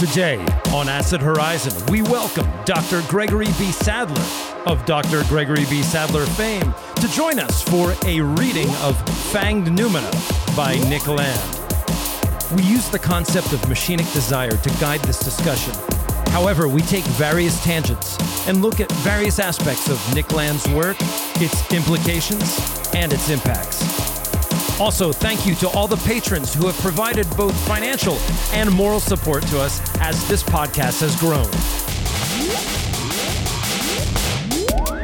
Today on Acid Horizon, we welcome Dr. Gregory B. Sadler of Dr. Gregory B. Sadler fame to join us for a reading of Fanged Noumena by Nick Land. We use the concept of machinic desire to guide this discussion. However, we take various tangents and look at various aspects of Nick Land's work, its implications, and its impacts. Also, thank you to all the patrons who have provided both financial and moral support to us as this podcast has grown.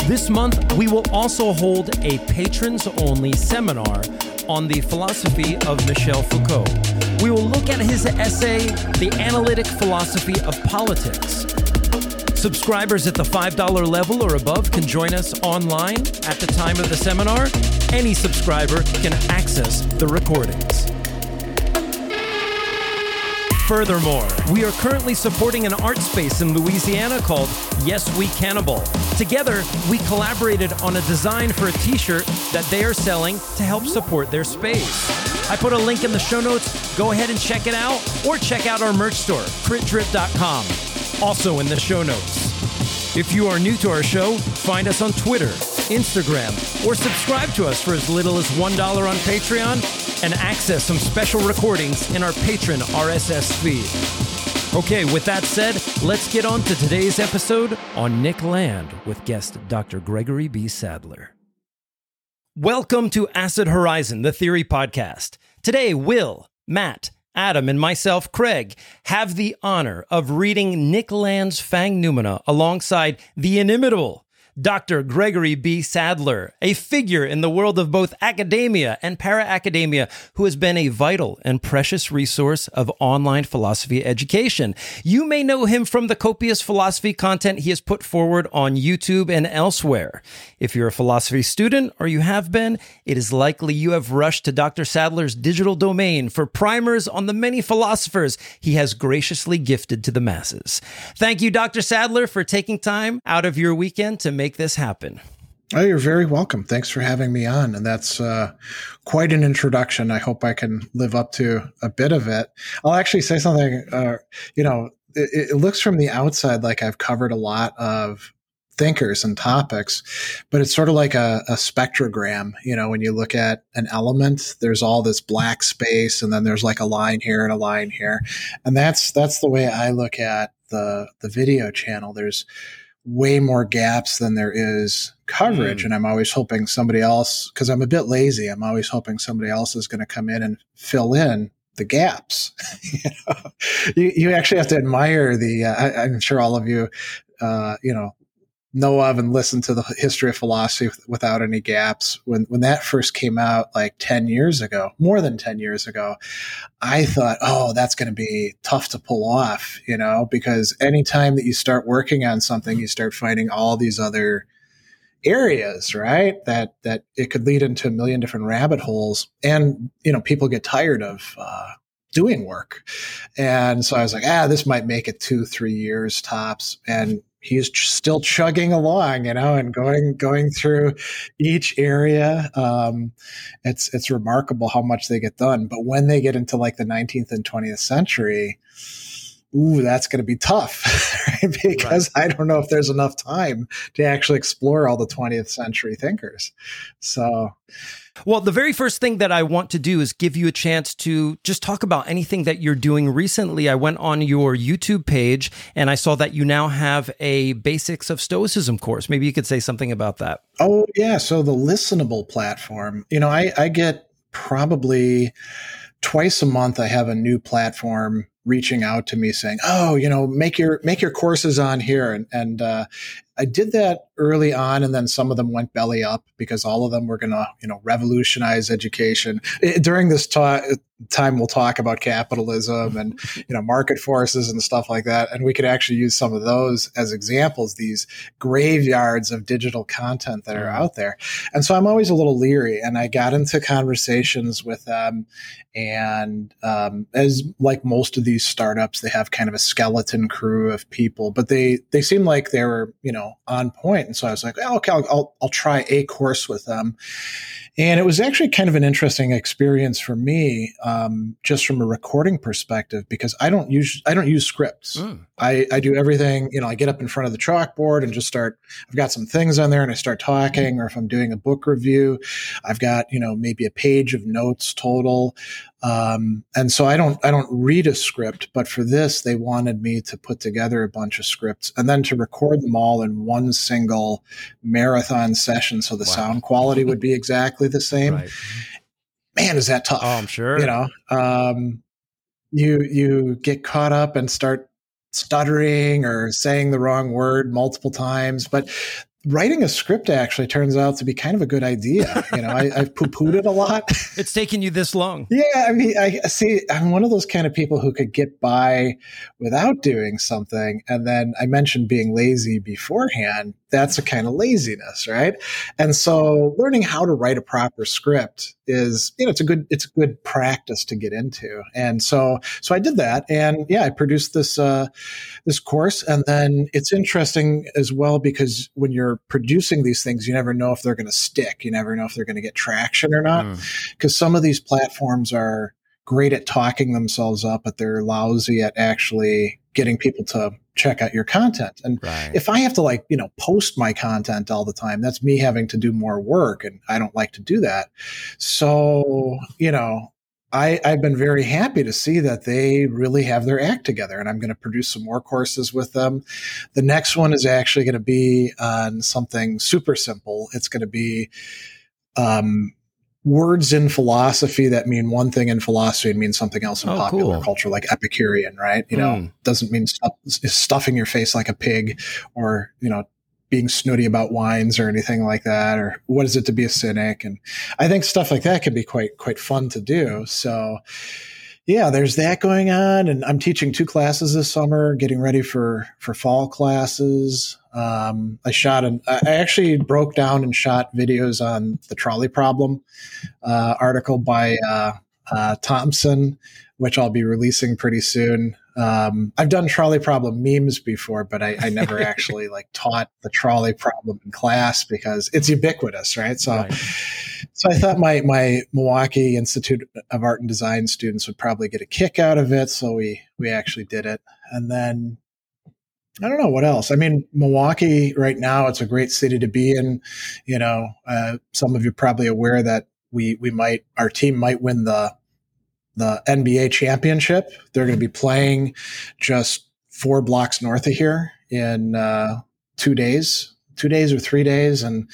This month, we will also hold a patrons only seminar on the philosophy of Michel Foucault. We will look at his essay, The Analytic Philosophy of Politics. Subscribers at the $5 level or above can join us online at the time of the seminar. Any subscriber can access the recordings. Furthermore, we are currently supporting an art space in Louisiana called Yes We Cannibal. Together, we collaborated on a design for a t shirt that they are selling to help support their space. I put a link in the show notes. Go ahead and check it out, or check out our merch store, critdrip.com, also in the show notes. If you are new to our show, find us on Twitter, Instagram, or subscribe to us for as little as $1 on Patreon and access some special recordings in our patron RSS feed. Okay, with that said, let's get on to today's episode on Nick Land with guest Dr. Gregory B. Sadler. Welcome to Acid Horizon, the Theory Podcast. Today, Will, Matt, Adam, and myself, Craig, have the honor of reading Nick Land's Fanged Noumena alongside the inimitable Dr. Gregory B. Sadler, a figure in the world of both academia and para academia who has been a vital and precious resource of online philosophy education. You may know him from the copious philosophy content he has put forward on YouTube and elsewhere. If you're a philosophy student or you have been, it is likely you have rushed to Dr. Sadler's digital domain for primers on the many philosophers he has graciously gifted to the masses. Thank you, Dr. Sadler, for taking time out of your weekend to make make this happen. Oh, you're very welcome. Thanks for having me on. And that's uh, quite an introduction. I hope I can live up to a bit of it. I'll actually say something, uh, you know, it, it, looks from the outside like I've covered a lot of thinkers and topics, but it's sort of like a, a spectrogram. You know, when you look at an element, there's all this black space, and then there's like a line here and a line here. And that's, that's the way I look at the, the video channel. There's, way more gaps than there is coverage. Mm. And I'm always hoping somebody else, because I'm a bit lazy, I'm always hoping somebody else is going to come in and fill in the gaps. you, know? you, you, actually have to admire the, uh, I, am sure all of you, uh, you know, know of and listen to the history of philosophy without any gaps. When when that first came out, like ten years ago, more than ten years ago, I thought, oh, that's going to be tough to pull off, you know, because anytime that you start working on something, you start finding all these other areas right that that it could lead into a million different rabbit holes. And you know people get tired of uh, doing work. And so i was like ah this might make it two three years tops. And he's still chugging along, you know, and going going through each area. Um, it's it's remarkable how much they get done. But when they get into like the 19th and 20th century, ooh, that's going to be tough, right? because right. I don't know if there's enough time to actually explore all the 20th century thinkers. So well, the very first thing that I want to do is give you a chance to just talk about anything that you're doing recently. I went on your YouTube page and I saw that you now have a Basics of Stoicism course. Maybe you could say something about that. Oh, yeah. So the listenable platform, you know, I, I get probably twice a month, I have a new platform reaching out to me saying, "Oh, you know, make your make your courses on here," and and uh, I did that early on, and then some of them went belly up because all of them were going to, you know, revolutionize education. It, during this ta- time, we'll talk about capitalism and you know market forces and stuff like that, and we could actually use some of those as examples. These graveyards of digital content that are out there, and so I'm always a little leery. And I got into conversations with them, and um, as like most of these these startups, they have kind of a skeleton crew of people, but they they seem like they were you know on point. And so I was like, oh, okay, I'll, I'll I'll try a course with them. And it was actually kind of an interesting experience for me, um, just from a recording perspective, because I don't use I don't use scripts. Mm. I, I do everything. You know, I get up in front of the chalkboard and just start. I've got some things on there, and I start talking. Or if I'm doing a book review, I've got you know maybe a page of notes total. Um, and so I don't I don't read a script, but for this they wanted me to put together a bunch of scripts and then to record them all in one single marathon session, so the wow. sound quality would be exactly the same. Right. Man, is that tough? Oh, I'm sure. You know, um, you you get caught up and start stuttering or saying the wrong word multiple times. But writing a script actually turns out to be kind of a good idea. You know, I, have poo pooed it a lot. It's taken you this long. yeah. I mean, I see, I'm one of those kind of people who could get by without doing something. And then I mentioned being lazy beforehand. That's a kind of laziness, right? And so learning how to write a proper script is, you know, it's a good, it's a good practice to get into. And so, so I did that. And yeah, I produced this, uh, this course. And then it's interesting as well because when you're producing these things, you never know if they're going to stick. You never know if they're going to get traction or not. Because mm. some of these platforms are great at talking themselves up, but they're lousy at actually getting people to check out your content. And right. if I have to like, you know, post my content all the time, that's me having to do more work and I don't like to do that. So, you know, I, have been very happy to see that they really have their act together, and I'm going to produce some more courses with them. The next one is actually going to be on something super simple. It's going to be um, words in philosophy that mean one thing in philosophy and mean something else in oh, popular cool. culture, like Epicurean, right? You know, mm. doesn't mean stuff, stuffing your face like a pig or, you know, being snooty about wines or anything like that, or what is it to be a cynic? And I think stuff like that can be quite quite fun to do. So yeah, there's that going on, and I'm teaching two classes this summer, getting ready for for fall classes. Um, I shot an I actually broke down and shot videos on the trolley problem uh, article by uh, uh, Thomson, which I'll be releasing pretty soon. Um, I've done trolley problem memes before, but I, I never actually like taught the trolley problem in class because it's ubiquitous, right? So, right. So I thought my my Milwaukee Institute of Art and Design students would probably get a kick out of it, so we we actually did it, and then I don't know what else. I mean, Milwaukee right now, it's a great city to be in. You know, uh, some of you probably aware that we we might our team might win the the NBA championship. They're going to be playing just four blocks north of here in uh, two days, two days or three days, and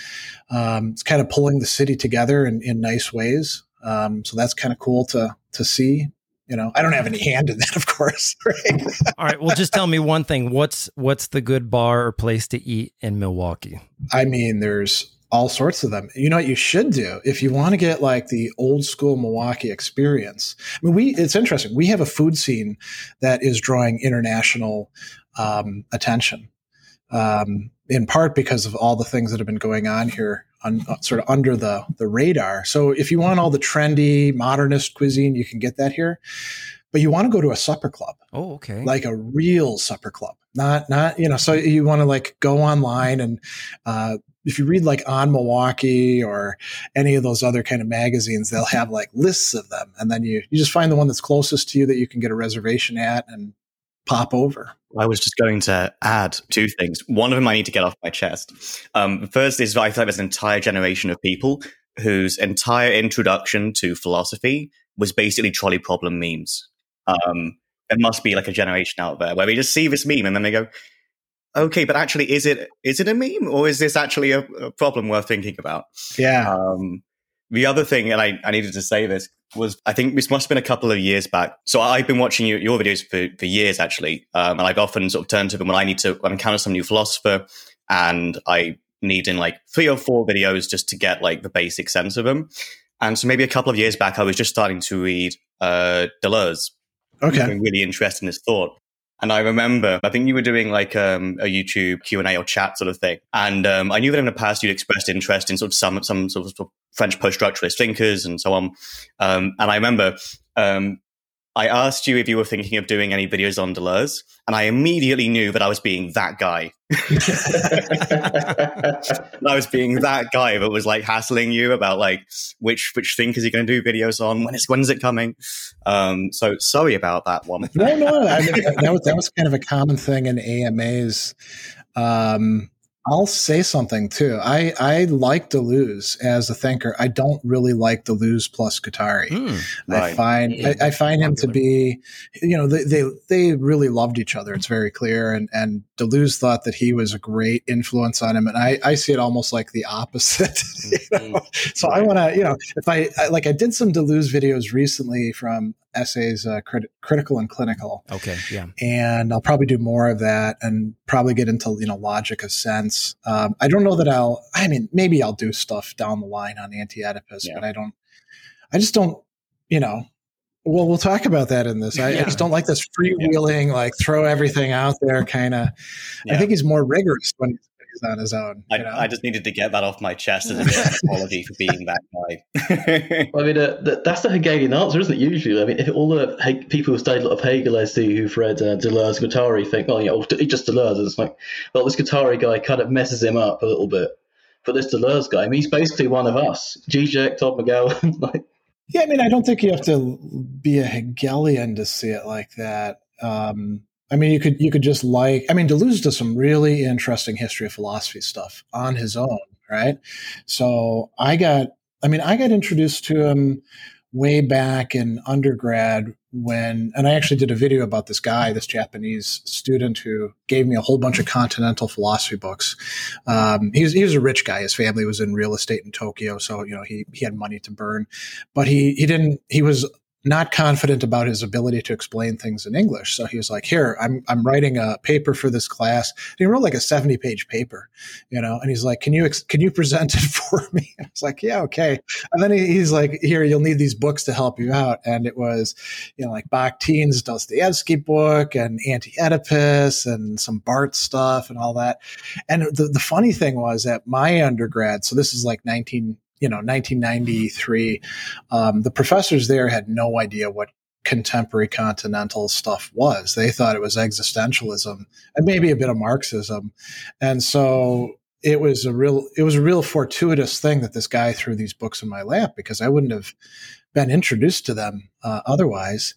um, it's kind of pulling the city together in, in nice ways. Um, so that's kind of cool to to see. You know, I don't have any hand in that, of course. Right? All right. Well, just tell me one thing. What's what's the good bar or place to eat in Milwaukee? I mean, there's all sorts of them. You know what you should do if you want to get like the old school Milwaukee experience. I mean, we it's interesting. We have a food scene that is drawing international um, attention, um, in part because of all the things that have been going on here, on, uh, sort of under the the radar. So if you want all the trendy modernist cuisine, you can get that here. But you want to go to a supper club. Oh, okay. Like a real supper club not not you know so you want to like go online and uh, if you read like on Milwaukee or any of those other kind of magazines, they'll have like lists of them. And then you, you just find the one that's closest to you that you can get a reservation at and pop over. I was just going to add two things. One of them I need to get off my chest. Um, first is I feel like there's an entire generation of people whose entire introduction to philosophy was basically trolley problem memes. Um, there must be like a generation out there where they just see this meme and then they go, okay, but actually, is it is it a meme or is this actually a, a problem worth thinking about? Yeah. Um, the other thing, and I, I needed to say this, was I think this must have been a couple of years back. So I've been watching your, your videos for, for years actually, um, and I've often sort of turned to them when I need to when I encounter some new philosopher, and I need in like three or four videos just to get like the basic sense of them. And so maybe a couple of years back, I was just starting to read uh, Deleuze. Okay, I'm really interested in his thought. And I remember, I think you were doing like um, a YouTube Q and A or chat sort of thing. And um, I knew that in the past you'd expressed interest in sort of some some sort of French post-structuralist thinkers and so on. Um, and I remember um, I asked you if you were thinking of doing any videos on Deleuze, and I immediately knew that I was being that guy. I was being that guy that was like hassling you about like which which thing is he going to do videos on when is when is it coming. Um, so sorry about that one. no, no, I mean, that was that was kind of a common thing in AMAs. Um, I'll say something too. I, I like Deleuze as a thinker. I don't really like Deleuze plus Guattari. Mm, right. I find yeah, I, I, find him to be, you know, they, they they really loved each other. It's very clear. And and Deleuze thought that he was a great influence on him, and I, I see it almost like the opposite. you know? mm, so. I want to, you know, if I, I like I did some Deleuze videos recently from essays, uh, crit- critical and clinical. Okay, yeah. And I'll probably do more of that and probably get into you know logic of sense. Um, I don't know that I'll. I mean, maybe I'll do stuff down the line on anti Oedipus, yeah. but I don't. I just don't. You know. Well, we'll talk about that in this. I, yeah. I just don't like this freewheeling, yeah. like throw everything out there kind of. I think he's more rigorous when he's on his own. I, I, just needed to get that off my chest as a bit of apology for being that guy. I mean, uh, the, that's the Hegelian answer, isn't it? Usually, I mean, if all the he- people who've studied a lot of Hegel I see who've read uh, Deleuze, Guattari think, oh, yeah, well, just Deleuze. And it's like, well, this Guattari guy kind of messes him up a little bit. But this Deleuze guy, I mean, he's basically one of us. Zizek, Todd McGowan, like. Yeah, I mean, I don't think you have to be a Hegelian to see it like that. Um, I mean, you could you could just like I mean, Deleuze does some really interesting history of philosophy stuff on his own, right? So I got I mean, I got introduced to him way back in undergrad when and I actually did a video about this guy, this Japanese student who gave me a whole bunch of continental philosophy books. Um, he was he was a rich guy. His family was in real estate in Tokyo, so you know he he had money to burn, but he he didn't he was not confident about his ability to explain things in English. So he was like, here, I'm, I'm writing a paper for this class. And he wrote like a 70 page paper, you know, and he's like, can you, can you present it for me? I was like, yeah, okay. And then he, he's like, here, you'll need these books to help you out. And it was, you know, like Bakhtin's Dostoevsky book and Anti-Oedipus and some Barthes stuff and all that. And the, the funny thing was that my undergrad, so this is like 19, you know 1993 um, the professors there had no idea what contemporary continental stuff was. They thought it was existentialism and maybe a bit of marxism. And so it was a real it was a real fortuitous thing that this guy threw these books in my lap because i wouldn't have been introduced to them uh, otherwise.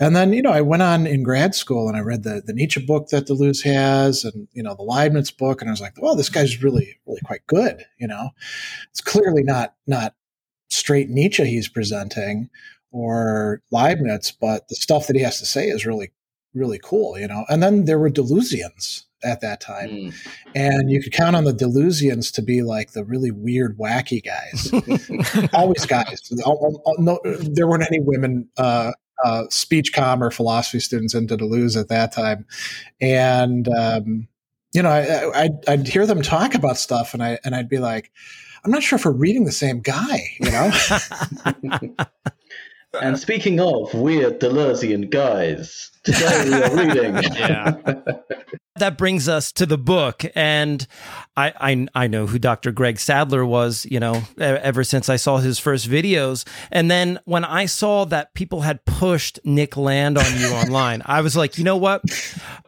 And then, you know, I went on in grad school and I read the, the Nietzsche book that Deleuze has and, you know, the Leibniz book. And I was like, well, this guy's really, really quite good. You know, it's clearly not, not straight Nietzsche he's presenting or Leibniz, but the stuff that he has to say is really, really cool, you know. And then there were Deleuzians at that time. Mm. And you could count on the Deleuzians to be like the really weird, wacky guys. Always guys. No, there weren't any women uh, uh, speech com or philosophy students into Deleuze at that time. And, um, you know, I, I'd, I'd hear them talk about stuff and, I, and I'd be like, I'm not sure if we're reading the same guy, you know? and speaking of weird Deleuzian guys, today we are reading. yeah. That brings us to the book, and I, I I know who Dr. Greg Sadler was, you know, ever since I saw his first videos, and then when I saw that people had pushed Nick Land on you online, I was like, you know what?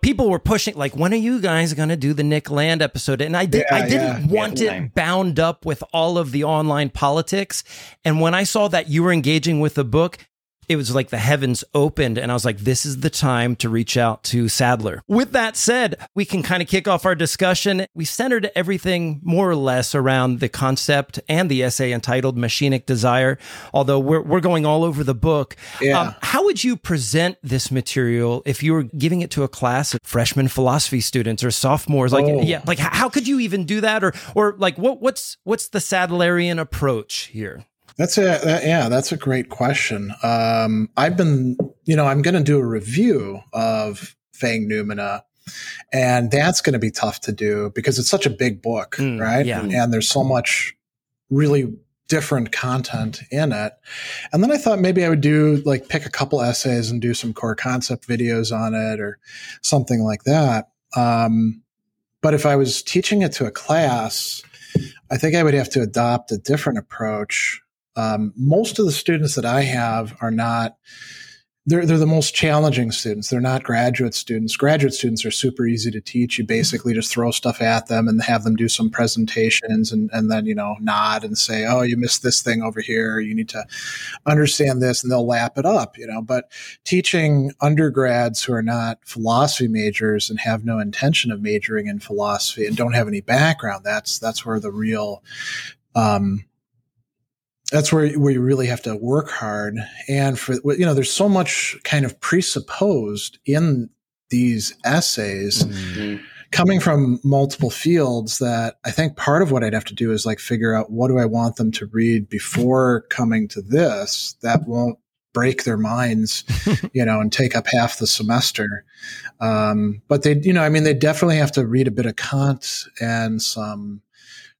People were pushing, like, when are you guys going to do the Nick Land episode? And I did, yeah, I didn't yeah. want yeah, it bound up with all of the online politics, and when I saw that you were engaging with the book, it was like the heavens opened and I was like, this is the time to reach out to Sadler. With that said, we can kind of kick off our discussion. We centered everything more or less around the concept and the essay entitled Machinic Desire, although we're, we're going all over the book. Yeah. Um, how would you present this material if you were giving it to a class of freshman philosophy students or sophomores? Like, oh. yeah, like how could you even do that? Or, or like what, what's, what's the Sadlerian approach here? That's a that, yeah, that's a great question. Um, I've been, you know, I'm going to do a review of Fang Noumena, and that's going to be tough to do because it's such a big book, mm, right? Yeah. And there's so much really different content in it. And then I thought maybe I would do like pick a couple essays and do some core concept videos on it or something like that. Um, but if I was teaching it to a class, I think I would have to adopt a different approach um, most of the students that I have are not they're they're the most challenging students. They're not graduate students. Graduate students are super easy to teach. You basically just throw stuff at them and have them do some presentations and, and then, you know, nod and say, Oh, you missed this thing over here. You need to understand this and they'll lap it up, you know. But teaching undergrads who are not philosophy majors and have no intention of majoring in philosophy and don't have any background, that's that's where the real um, that's where where you really have to work hard and for you know there's so much kind of presupposed in these essays mm-hmm. coming from multiple fields that i think part of what i'd have to do is like figure out what do i want them to read before coming to this that won't break their minds you know and take up half the semester um, but they you know i mean they definitely have to read a bit of kant and some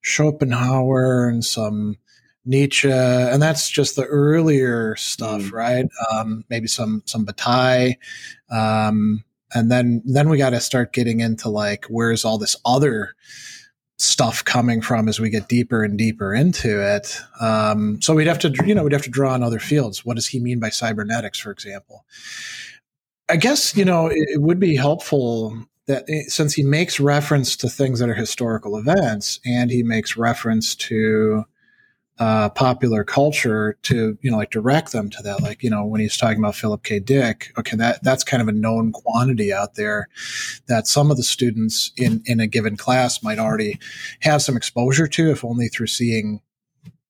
schopenhauer and some Nietzsche, and that's just the earlier stuff, mm. right? Um, maybe some some Bataille, um, and then then we got to start getting into like where's all this other stuff coming from as we get deeper and deeper into it. Um, so we'd have to, you know, we'd have to draw on other fields. What does he mean by cybernetics, for example? I guess you know it, it would be helpful that eh, since he makes reference to things that are historical events and he makes reference to uh, popular culture to you know like direct them to that. Like you know when he's talking about philip k. Dick okay that that's kind of a known quantity out there that some of the students in in a given class might already have some exposure to if only through seeing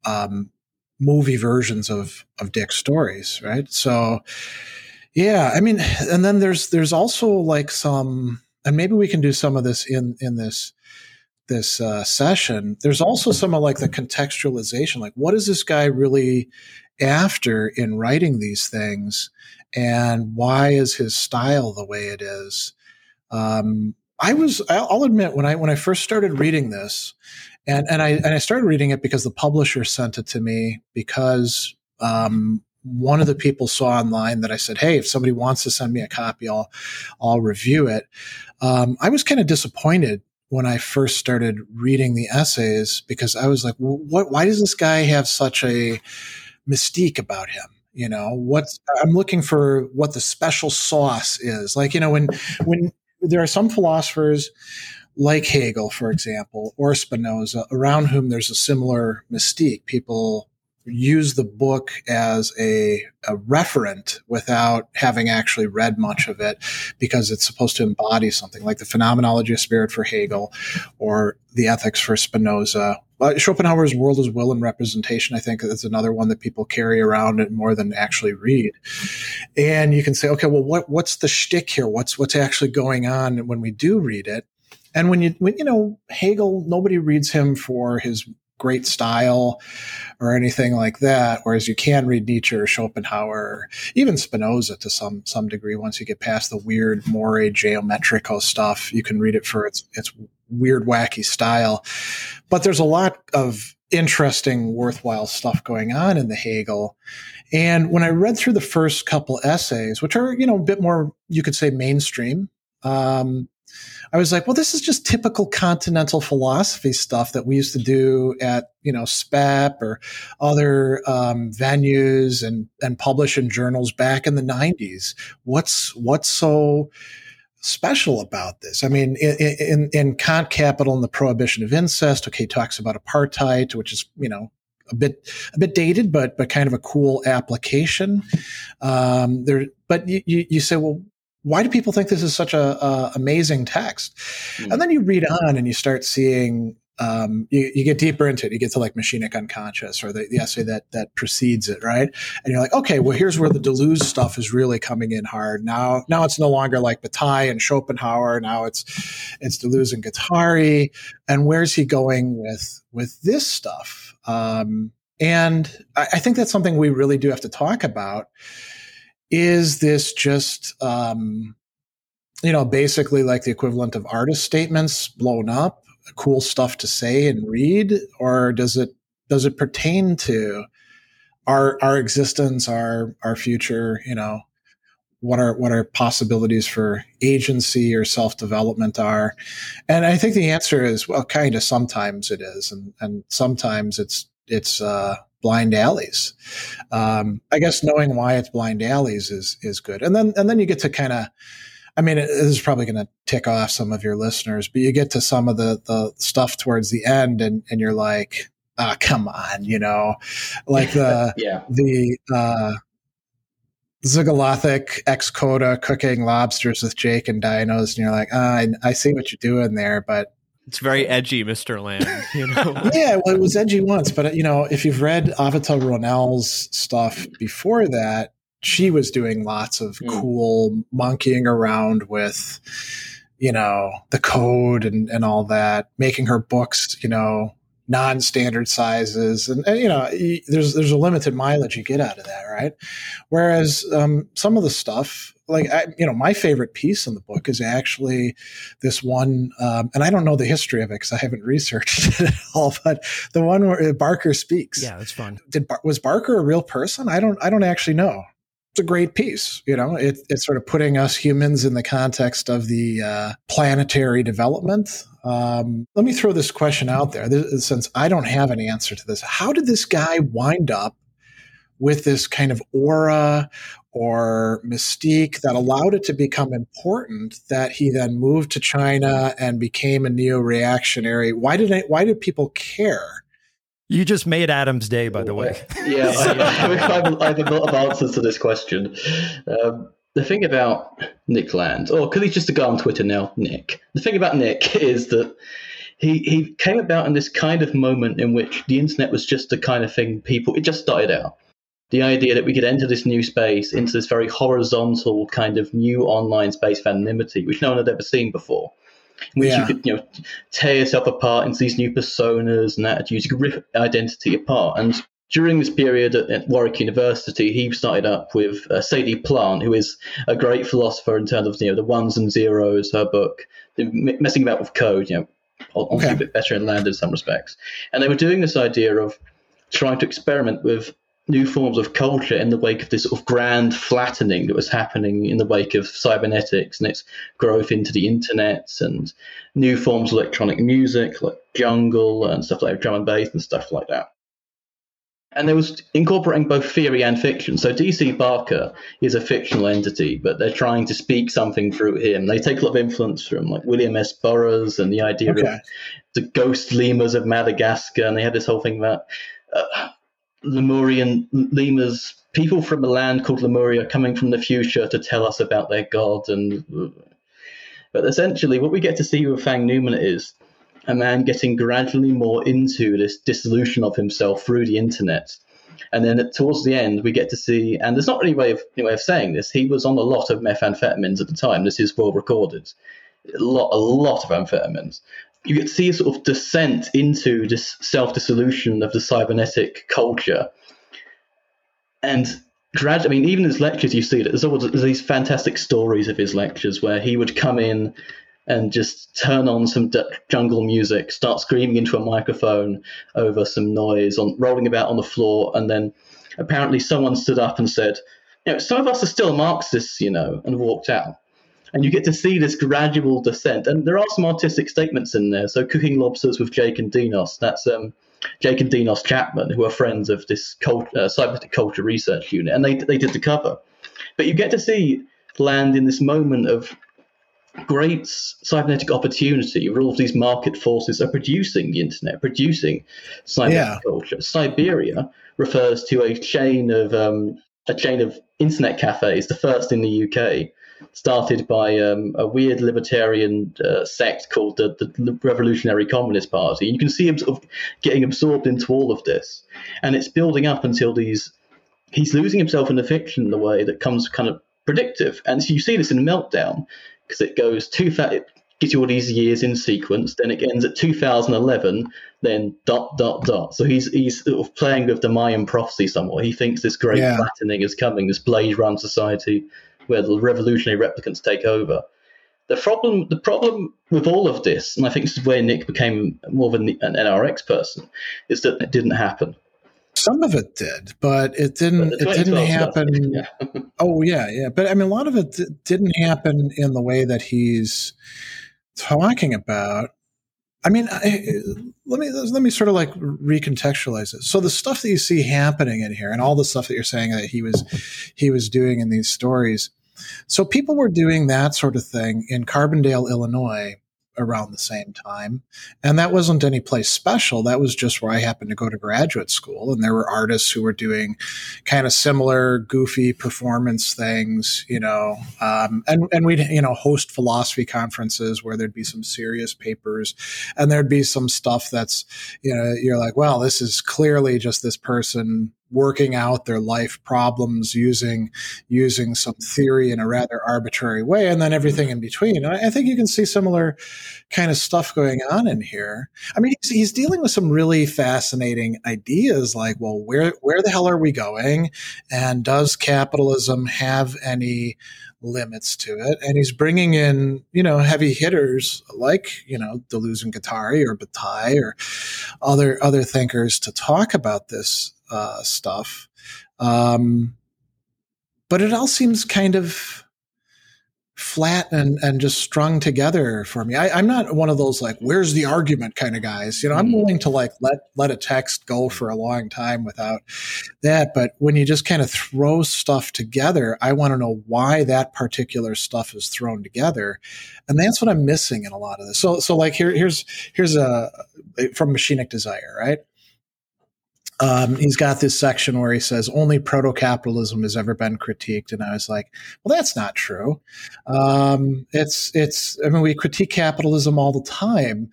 um, movie versions of of dick's stories right? So yeah i mean and then there's there's also like some and maybe we can do some of this in in this this uh, session, there's also some of like the contextualization, like what is this guy really after in writing these things, and why is his style the way it is? Um, I was, I'll admit, when I when I first started reading this, and and I and I started reading it because the publisher sent it to me because um, one of the people saw online that I said, "Hey, if somebody wants to send me a copy, I'll I'll review it." Um, I was kind of disappointed when I first started reading the essays because I was like, what, why does this guy have such a mystique about him? You know, what I'm looking for what the special sauce is. Like, you know, when, when there are some philosophers like Hegel, for example, or Spinoza, around whom there's a similar mystique. People use the book as a, a, referent without having actually read much of it because it's supposed to embody something like the phenomenology of spirit for Hegel or the ethics for Spinoza. Uh, Schopenhauer's World as Will and Representation, I think, is another one that people carry around it more than actually read. And you can say, okay, well, what, what's the shtick here? What's, what's actually going on when we do read it? And when you, when, you know, Hegel, nobody reads him for his great style or anything like that. Whereas you can read Nietzsche or Schopenhauer, or even Spinoza to some some degree. Once you get past the weird more geometrical stuff, you can read it for its its weird, wacky style. But there's a lot of interesting, worthwhile stuff going on in the Hegel. And when I read through the first couple essays, which are you know a bit more, you could say mainstream. Um, I was like, well, this is just typical continental philosophy stuff that we used to do at, you know, SPEP or other um, venues and, and publish in journals back in the 90s. What's, what's so special about this? I mean, in, in, in Kant Capital and the Prohibition of Incest, okay, talks about apartheid, which is, you know, a bit a bit dated, but but kind of a cool application. Um, there, but you, you, you say, well, why do people think this is such a, a amazing text? Mm. And then you read on and you start seeing um, you, you, get deeper into it. You get to like machinic unconscious or the, the, essay that that precedes it, right? And you're like, okay, well, here's where the Deleuze stuff is really coming in hard. Now, now it's no longer like Bataille and Schopenhauer. Now it's it's Deleuze and Guattari. And where's he going with with this stuff? Um, and I, I think that's something we really do have to talk about is this just um, you know basically like the equivalent of artist statements blown up cool stuff to say and read? Or does it does it pertain to our our existence our our future you know? What our what our possibilities for agency or self development are? And i think the answer is well kind of sometimes it is. And and sometimes it's it's uh blind alleys. Um, I guess knowing why it's blind alleys is is good, and then and then you get to kind of. I mean, it, this is probably going to tick off some of your listeners, but you get to some of the the stuff towards the end, and and you're like, ah, oh, come on, you know, like the yeah the uh, Zygolathic ex Coda cooking lobsters with Jake and Dinos, and you're like, ah, I, I see what you're doing there, but it's very edgy, Mr. Land. You know? yeah, well, it was edgy once, but you know, if you've read Avital Ronell's stuff before that, she was doing lots of mm. cool monkeying around with, you know, the code and, and all that, making her books, you know, non-standard sizes and, and, you know there's there's a limited mileage you get out of that right whereas um, some of the stuff like I, you know my favorite piece in the book is actually this one um, and i don't know the history of it because i haven't researched it at all but the one where barker speaks yeah that's fun did was barker a real person i don't i don't actually know it's a great piece. You know, it, it's sort of putting us humans in the context of the uh, planetary development. Um, let me throw this question out there this, since I don't have an answer to this. How did this guy wind up with this kind of aura or mystique that allowed it to become important that he then moved to China and became a neo reactionary? Why did it, why did people care? You just made Adam's day, by the way. yeah, I, have, I have a lot of answers to this question. Um, the thing about Nick Land, or because he's just a guy on Twitter now, Nick. The thing about Nick is that he he came about in this kind of moment in which the internet was just the kind of thing people. It just started out. The idea that we could enter this new space into this very horizontal kind of new online space of anonymity, which no one had ever seen before in which yeah. you could you know tear yourself apart into these new personas and attitudes. You could rip identity apart. And during this period at, at Warwick University, he started up with uh, Sadie Plant, who is a great philosopher in terms of you know the ones and zeros. Her book, messing about with code, you know, obviously okay. a bit better in land in some respects. And they were doing this idea of trying to experiment with new forms of culture in the wake of this sort of grand flattening that was happening in the wake of cybernetics and its growth into the internet and new forms of electronic music like jungle and stuff like drum and bass and stuff like that. And they was incorporating both theory and fiction. So DC Barker is a fictional entity, but they're trying to speak something through him. They take a lot of influence from like William S. Burroughs and the idea okay. of the ghost lemurs of Madagascar, and they had this whole thing about uh, Lemurian lemurs, people from a land called Lemuria coming from the future to tell us about their god. And but essentially, what we get to see with Fang Noumena is a man getting gradually more into this dissolution of himself through the internet. And then towards the end, we get to see, and there's not really a way of, any way of saying this. He was on a lot of methamphetamines at the time. This is well recorded. A lot, a lot of amphetamines you to see a sort of descent into this self-dissolution of the cybernetic culture. And grad, I mean, even his lectures, you see that there's, always, these fantastic stories of his lectures where he would come in and just turn on some d- jungle music, start screaming into a microphone over some noise, on rolling about on the floor, and then apparently someone stood up and said, "You know, some of us are still Marxists, you know," and walked out and you get to see this gradual descent. And there are some artistic statements in there. So, cooking lobsters with Jake and Dinos. That's um, Jake and Dinos Chapman, who are friends of this cult, uh, cybernetic culture research unit, and they they did the cover. But you get to see land in this moment of great cybernetic opportunity where all of these market forces are producing the internet, producing cybernetic yeah. culture. Cyberia refers to a chain of um, a chain of internet cafes, the first in the UK, started by um, a weird libertarian uh, sect called the, the, Revolutionary Communist Party. You can see him sort of getting absorbed into all of this, and it's building up until these. He's losing himself in the fiction in a way that comes kind of predictive, and so you see this in Meltdown because it goes too fat. It gets you all these years in sequence, then it ends at 2011, then dot dot dot. So he's he's sort of playing with the Mayan prophecy somewhat. He thinks this great yeah. flattening is coming, this Blade Run society where the revolutionary replicants take over. The problem, the problem with all of this, and I think this is where Nick became more of an, an NRX person, is that it didn't happen. Some of it did, but it didn't. But it didn't happen. Yeah. oh yeah, yeah. But I mean, a lot of it didn't happen in the way that he's talking about. I mean, I, let me let me sort of like recontextualize it. So the stuff that you see happening in here, and all the stuff that you're saying that he was he was doing in these stories. So people were doing that sort of thing in Carbondale, Illinois, around the same time. And that wasn't any place special. That was just where I happened to go to graduate school. And there were artists who were doing kind of similar goofy performance things, you know, um, and, and we'd, you know, host philosophy conferences where there'd be some serious papers and there'd be some stuff that's, you know, you're like, well, this is clearly just this person working out their life problems using using some theory in a rather arbitrary way and then everything in between. And i think you can see similar kind of stuff going on in here. I mean he's, he's dealing with some really fascinating ideas like well where where the hell are we going? And does capitalism have any limits to it. And he's bringing in, you know, heavy hitters like, you know, Deleuze and Guattari or Bataille or other other thinkers to talk about this uh, stuff. Um, but it all seems kind of flat and, and just strung together for me. I, am not one of those like, where's the argument kind of guys. You know, I'm mm-hmm. willing to like let let a text go for a long time without that. But when you just kind of throw stuff together, I want to know why that particular stuff is thrown together. And that's what I'm missing in a lot of this. So so like here here's here's a from Machinic Desire, right? Um, he's got this section where he says only proto capitalism has ever been critiqued, and I was like, well, that's not true. Um, it's it's. I mean, we critique capitalism all the time,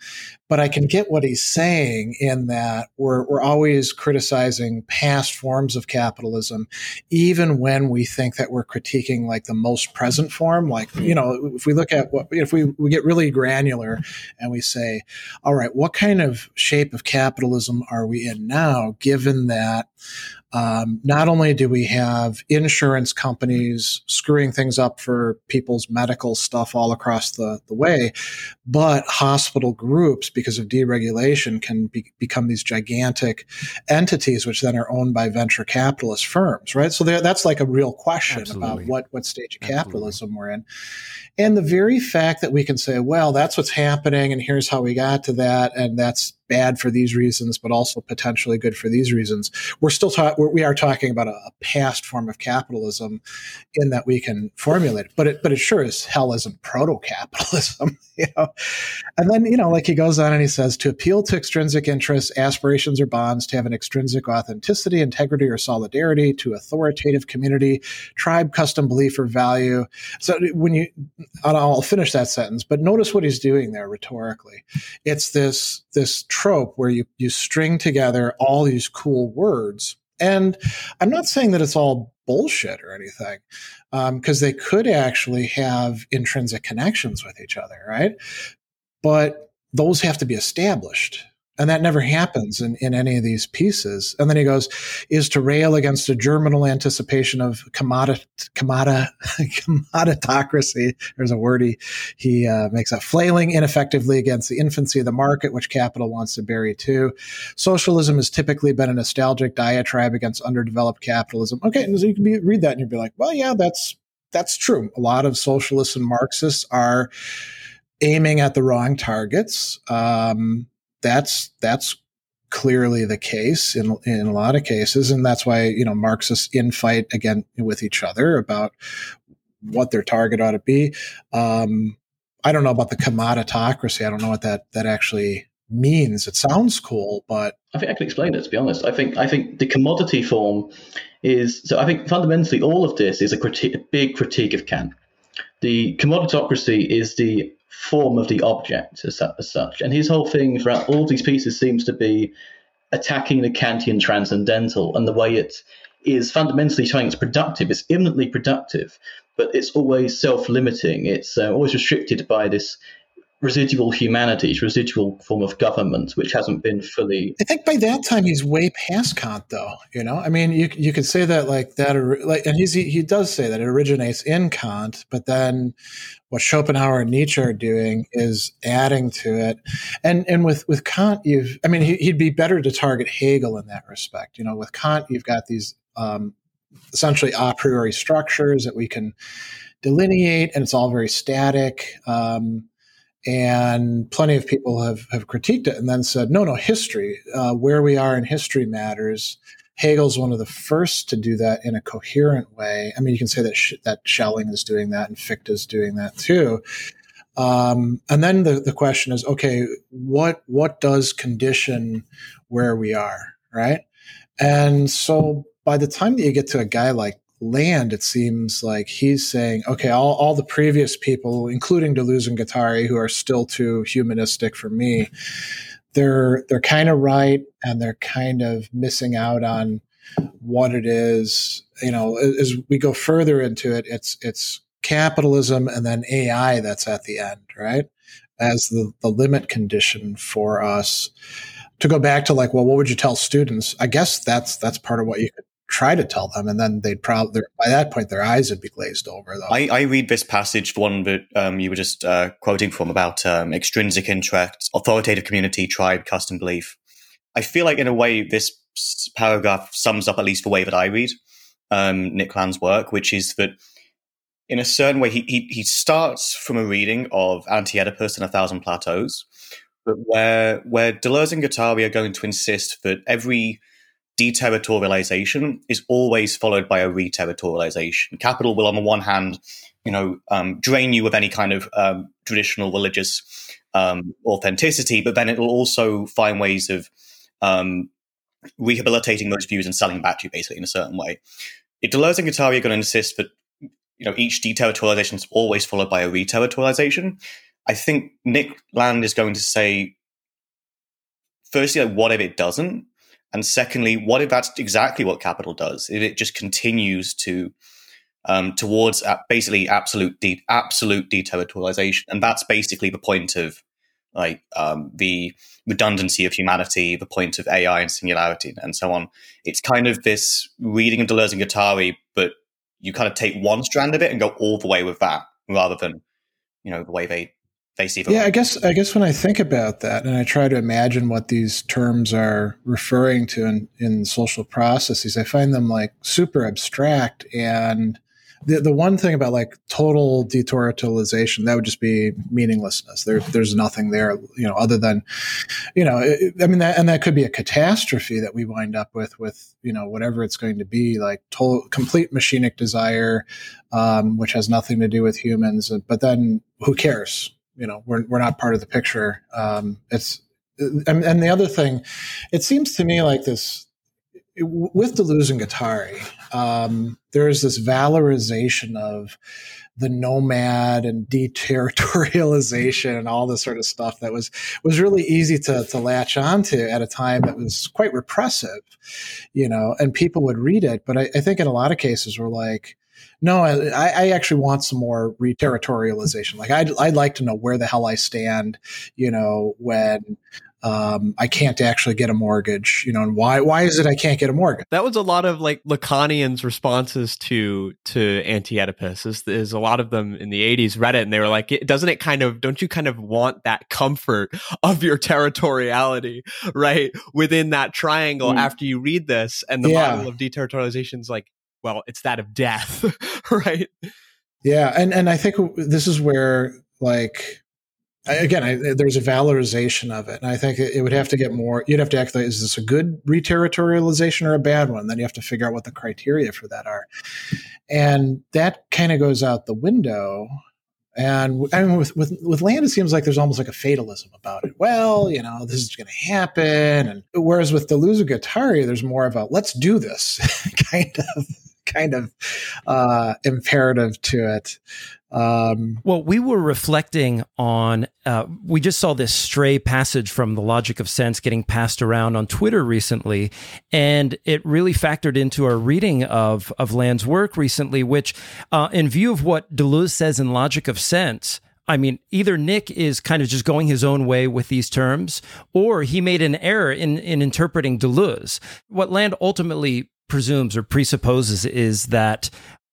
but I can get what he's saying in that we're, we're always criticizing past forms of capitalism, even when we think that we're critiquing like the most present form. Like, hmm. you know, if we look at what, if we, we get really granular and we say, all right, what kind of shape of capitalism are we in now, given that um, not only do we have insurance companies screwing things up for people's medical stuff all across the, the way, but hospital groups, because of deregulation, can be, become these gigantic entities, which then are owned by venture capitalist firms, right? So that's like a real question Absolutely. about what, what stage of Absolutely. capitalism we're in. And the very fact that we can say, well, that's what's happening, and here's how we got to that, and that's bad for these reasons, but also potentially good for these reasons. We're still talking, we are talking about a, a, past form of capitalism in that we can formulate it, but it, but it sure as hell isn't proto capitalism, you know? And then, you know, like he goes on and he says to appeal to extrinsic interests, aspirations, or bonds, to have an extrinsic authenticity, integrity, or solidarity, to authoritative community, tribe, custom, belief, or value. So when you, I'll finish that sentence, but notice what he's doing there rhetorically. It's this, this trope where you, you string together all these cool words. And I'm not saying that it's all bullshit or anything, because um, they could actually have intrinsic connections with each other, right? But those have to be established. And that never happens in, in any of these pieces. And then he goes, is to rail against a germinal anticipation of commodit, commodit, commoditocracy. There's a word he, he uh, makes up, flailing ineffectively against the infancy of the market, which capital wants to bury too. Socialism has typically been a nostalgic diatribe against underdeveloped capitalism. Okay, And so you can be, read that and you'd be like, well, yeah, that's that's true. A lot of socialists and Marxists are aiming at the wrong targets. Um, that's that's clearly the case in in a lot of cases, and that's why you know Marxists infight again with each other about what their target ought to be. Um, I don't know about the commoditocracy. I don't know what that that actually means. It sounds cool, but I think I can explain it. To be honest, I think I think the commodity form is so. I think fundamentally all of this is a, criti- a big critique of Kant. The commoditocracy is the form of the object as, as such. And his whole thing throughout all these pieces seems to be attacking the Kantian transcendental and the way it is fundamentally showing it's productive. It's immanently productive, but it's always self-limiting. It's uh, always restricted by this residual humanity, residual form of government, which hasn't been fully. I think by that time he's way past Kant, though. You know, I mean, you you could say that like that, like, and he's he, he does say that it originates in Kant, but then what Schopenhauer and Nietzsche are doing is adding to it. And and with with Kant, you've I mean, he, would be better to target Hegel in that respect. You know, with Kant, you've got these um, essentially a priori structures that we can delineate, and it's all very static. Um, and plenty of people have, have critiqued it and then said, no, no, history, uh, where we are in history matters. Hegel's one of the first to do that in a coherent way. I mean, you can say that sh- that Schelling is doing that and Fichte is doing that too. Um, and then the, the question is, okay, what what does condition where we are, right? And so by the time that you get to a guy like Land, it seems like he's saying, okay, all, all the previous people, including Deleuze and Guattari, who are still too humanistic for me, they're they're kind of right and they're kind of missing out on what it is. You know, as we go further into it, it's it's capitalism and then AI that's at the end, right? As the, the limit condition for us. To go back to like, well, what would you tell students? I guess that's that's part of what you could try to tell them, and then they'd probably by that point their eyes would be glazed over. Though I, I read this passage, the one that um, you were just uh, quoting from about um, extrinsic interest, authoritative community, tribe, custom, belief. I feel like in a way this paragraph sums up at least the way that I read um, Nick Land's work, which is that in a certain way, he, he, he starts from a reading of Anti Oedipus and A Thousand Plateaus, but where, where Deleuze and Guattari are going to insist that every deterritorialization is always followed by a reterritorialization. Capital will, on the one hand, you know, um, drain you of any kind of um, traditional religious um, authenticity, but then it will also find ways of um, rehabilitating those views and selling back to you, basically, in a certain way. If Deleuze and Guattari are going to insist that you know, each deterritorialization is always followed by a reterritorialization. I think Nick Land is going to say, firstly, like, what if it doesn't? And secondly, what if that's exactly what capital does? If it just continues to um, towards basically absolute de- absolute deterritorialization, and that's basically the point of like um, the redundancy of humanity, the point of AI and singularity, and so on. It's kind of this reading of Deleuze and Guattari, but you kind of take one strand of it and go all the way with that rather than you know the way they they see yeah i guess i guess when i think about that and i try to imagine what these terms are referring to in, in social processes i find them like super abstract. And the, the one thing about like total deterritorialization that would just be meaninglessness. There there's nothing there you know other than you know it, i mean that and that could be a catastrophe that we wind up with with you know whatever it's going to be like total complete machinic desire um, which has nothing to do with humans. But then who cares you know we're, we're not part of the picture um, it's and, and the other thing it seems to me like this with Deleuze and Guattari, um, there is this valorization of the nomad and deterritorialization and all this sort of stuff that was was really easy to to latch onto at a time that was quite repressive, you know, and people would read it. But I, I think in a lot of cases we're like, no, I, I, actually want some more reterritorialization. Like I'd, I'd like to know where the hell I stand, you know, when um, I can't actually get a mortgage, you know, and why why is it I can't get a mortgage? That was a lot of like Lacanians' responses to to Anti-Oedipus. Is, is a lot of them in the '80s read it and they were like, doesn't it kind of don't you kind of want that comfort of your territoriality, right, within that triangle mm. after you read this? And the yeah. model of deterritorialization is like, well, it's that of death, right? Yeah, and and I think this is where like again, I, there's a valorization of it, and I think it, would have to get more. You'd have to act like, is this a good reterritorialization or a bad one? Then you have to figure out what the criteria for that are, and that kind of goes out the window. And I mean, with, with with land, it seems like there's almost like a fatalism about it. Well, you know, this is going to happen, and whereas with the Deleuze Guattari, there's more of a let's do this kind of kind of uh, imperative to it. Um, well, we were reflecting on, uh, we just saw this stray passage from The Logic of Sense getting passed around on Twitter recently. And it really factored into our reading of, of Land's work recently, which, uh, in view of what Deleuze says in Logic of Sense, I mean, either Nick is kind of just going his own way with these terms, or he made an error in, in interpreting Deleuze. What Land ultimately presumes or presupposes is that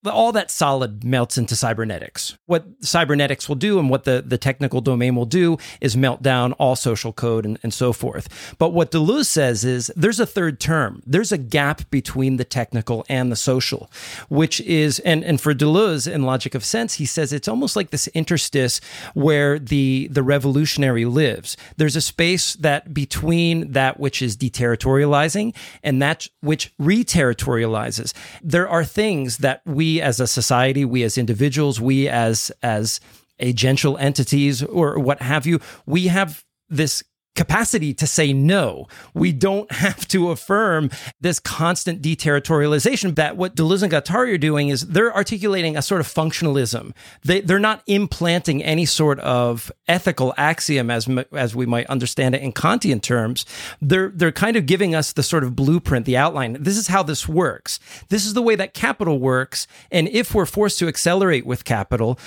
all that solid melts into cybernetics. What cybernetics will do and what the, the technical domain will do is melt down all social code and, and so forth. But what Deleuze says is there's a third term. There's a gap between the technical and the social, which is, and, and for Deleuze in Logic of Sense, he says it's almost like this interstice where the, the revolutionary lives. There's a space that between that which is deterritorializing and that which reterritorializes. There are things that we as a society, we as individuals, we as, as agential entities or what have you, we have this capacity to say no. We don't have to affirm this constant deterritorialization. That what Deleuze and Guattari are doing is they're articulating a sort of functionalism. They, they're not implanting any sort of ethical axiom as, as we might understand it in Kantian terms. They're, they're kind of giving us the sort of blueprint, the outline. This is how this works. This is the way that capital works. And if we're forced to accelerate with capital,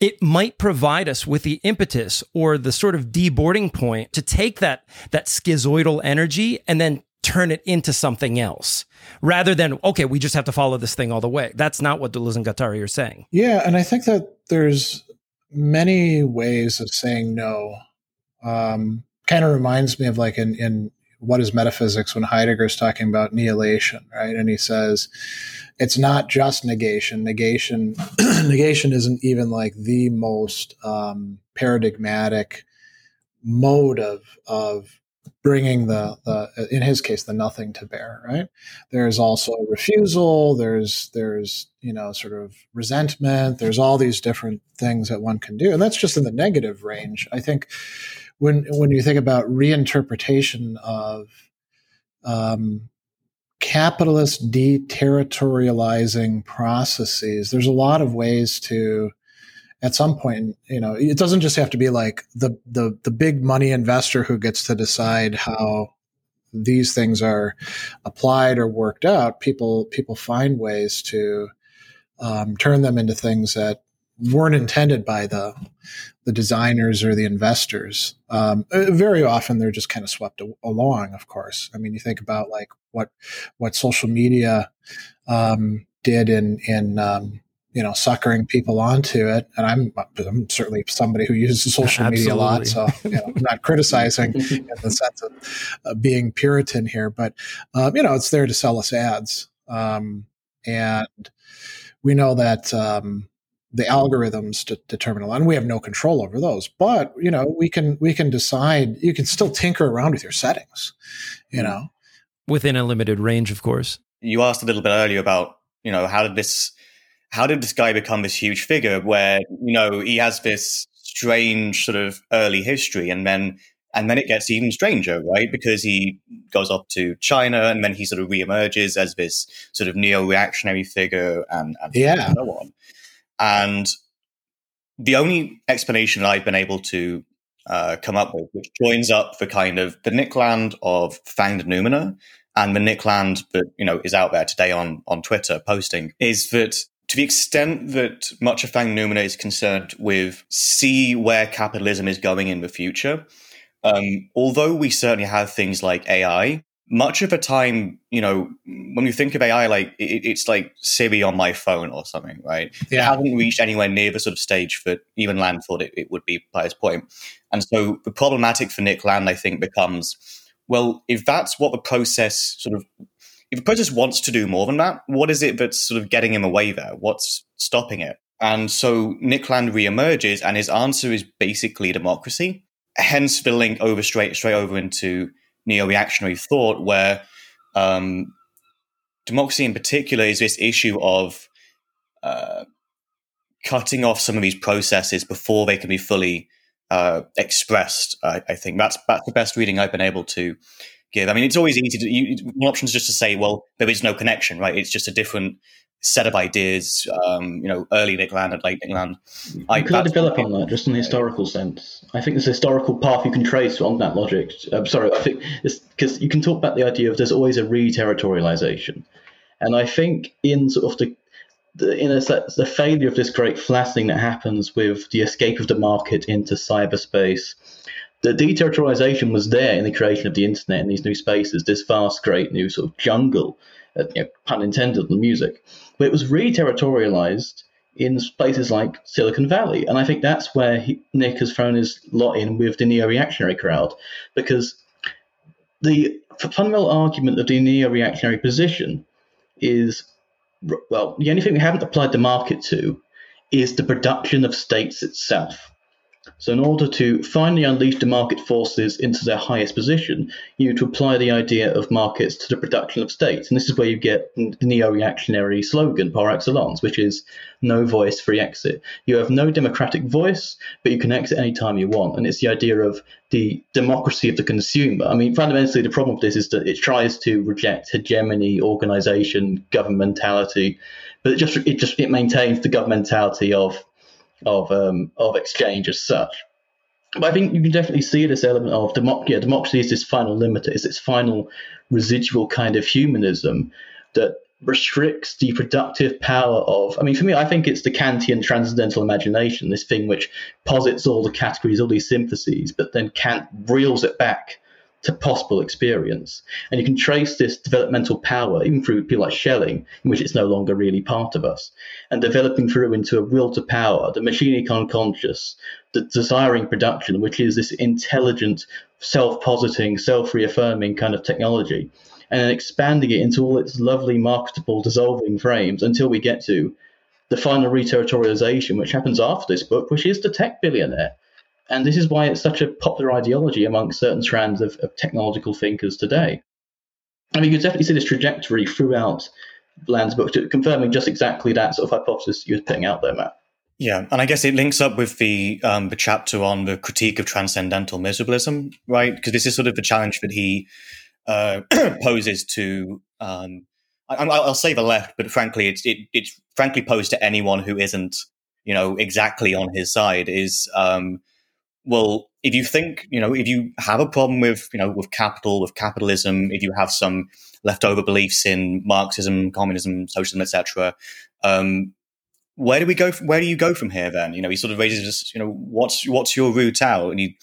it might provide us with the impetus or the sort of deboarding point to take that that schizoidal energy and then turn it into something else rather than okay we just have to follow this thing all the way. That's not what deleuze and guattari are saying. Yeah and i think that there's many ways of saying no. Um, kind of reminds me of like in, in what is metaphysics when heidegger's talking about nihilation right? And he says it's not just negation. Negation, negation isn't even like the most um, paradigmatic mode of of bringing the the in his case the nothing to bear. Right. There's also refusal. There's there's you know sort of resentment. There's all these different things that one can do, and that's just in the negative range. I think when when you think about reinterpretation of um, capitalist deterritorializing processes. There's a lot of ways to, at some point, you know, it doesn't just have to be like the the the big money investor who gets to decide how these things are applied or worked out. People people find ways to um, turn them into things that weren't intended by the the designers or the investors. Um, very often, they're just kind of swept along. Of course, I mean, you think about like what what social media um, did in in um, you know suckering people onto it, and I'm I'm certainly somebody who uses social Absolutely. media a lot, so you know, I'm not criticizing in the sense of uh, being Puritan here, but um, you know, it's there to sell us ads, um, and we know that um, the algorithms to determine a lot and we have no control over those but you know we can we can decide you can still tinker around with your settings you hmm. know? Within a limited range of course. You asked a little bit earlier about you know how did this how did this guy become this huge figure where you know he has this strange sort of early history and then and then it gets even stranger right? Because he goes off to china and then he sort of reemerges as this sort of neo-reactionary figure and, and yeah. so on and the only explanation I've been able to uh, come up with, which joins up the kind of the Nick Land of Fanged Noumena and the Nick Land that you know is out there today on on Twitter posting, is that to the extent that much of Fanged Noumena is concerned with see where capitalism is going in the future, um, although we certainly have things like AI, much of the time, you know, when you think of AI, like it, it's like Siri on my phone or something, right? Yeah. It hasn't reached anywhere near the sort of stage that even Land thought it, it would be by this point. And so the problematic for Nick Land, I think, becomes well, if that's what the process sort of, if the process wants to do more than that, what is it that's sort of getting him away there? What's stopping it? And so Nick Land reemerges, and his answer is basically democracy. Hence the link over straight straight over into neo-reactionary thought where um, democracy in particular is this issue of uh, cutting off some of these processes before they can be fully uh, expressed. I, I, think that's that's the best reading I've been able to give. I mean, it's always easy to you, one option is just to say, well, there is no connection, right? It's just a different set of ideas, um, you know, early Nick Land and late Nick Land. I, could I develop on that just in the historical sense? I think there's a historical path you can trace on that logic. I'm sorry, I think because you can talk about the idea of there's always a re-territorialization, and I think in sort of the, the in a sense, the failure of this great flattening that happens with the escape of the market into cyberspace. The deterritorialization was there in the creation of the internet and these new spaces, this vast, great new sort of jungle, uh, you know, pun intended, the music but it was really territorialized in places like Silicon Valley. And I think that's where he, Nick has thrown his lot in with the neo reactionary crowd, because the fundamental argument of the neo reactionary position is well, the only thing we haven't applied the market to is the production of states itself. So, in order to finally unleash the market forces into their highest position, you need to apply the idea of markets to the production of states. And this is where you get the neo reactionary slogan par excellence, which is no voice, free exit. You have no democratic voice, but you can exit anytime you want. And it's the idea of the democracy of the consumer. I mean, fundamentally, the problem with this is that it tries to reject hegemony, organization, governmentality, but it just it just it maintains the governmentality of of um, of exchange as such. But I think you can definitely see this element of democ- yeah, democracy is this final limiter, is its final residual kind of humanism that restricts the productive power of. I mean, for me, I think it's the Kantian transcendental imagination, this thing which posits all the categories, all these syntheses, but then Kant reels it back to possible experience. And you can trace this developmental power, even through people like Schelling, in which it's no longer really part of us, and developing through into a will to power, the machinic unconscious, the desiring production, which is this intelligent, self positing, self reaffirming kind of technology, and then expanding it into all its lovely, marketable, dissolving frames until we get to the final reterritorialization, which happens after this book, which is the tech billionaire and this is why it's such a popular ideology among certain strands of, of technological thinkers today. I mean, you can definitely see this trajectory throughout Land's book, confirming just exactly that sort of hypothesis you're putting out there, Matt. Yeah, and I guess it links up with the um, the chapter on the critique of transcendental miserabilism, right? Because this is sort of the challenge that he uh, poses to. Um, I, will say the left, but frankly, it's it, it's frankly posed to anyone who isn't, you know, exactly on his side. Is um, well, if you think, you know, if you have a problem with, you know, with capital, with capitalism, if you have some leftover beliefs in Marxism, communism, socialism, etc., um, where do we go? From, where do you go from here? Then, you know, he sort of raises, just, you know, what's what's your route out? And he,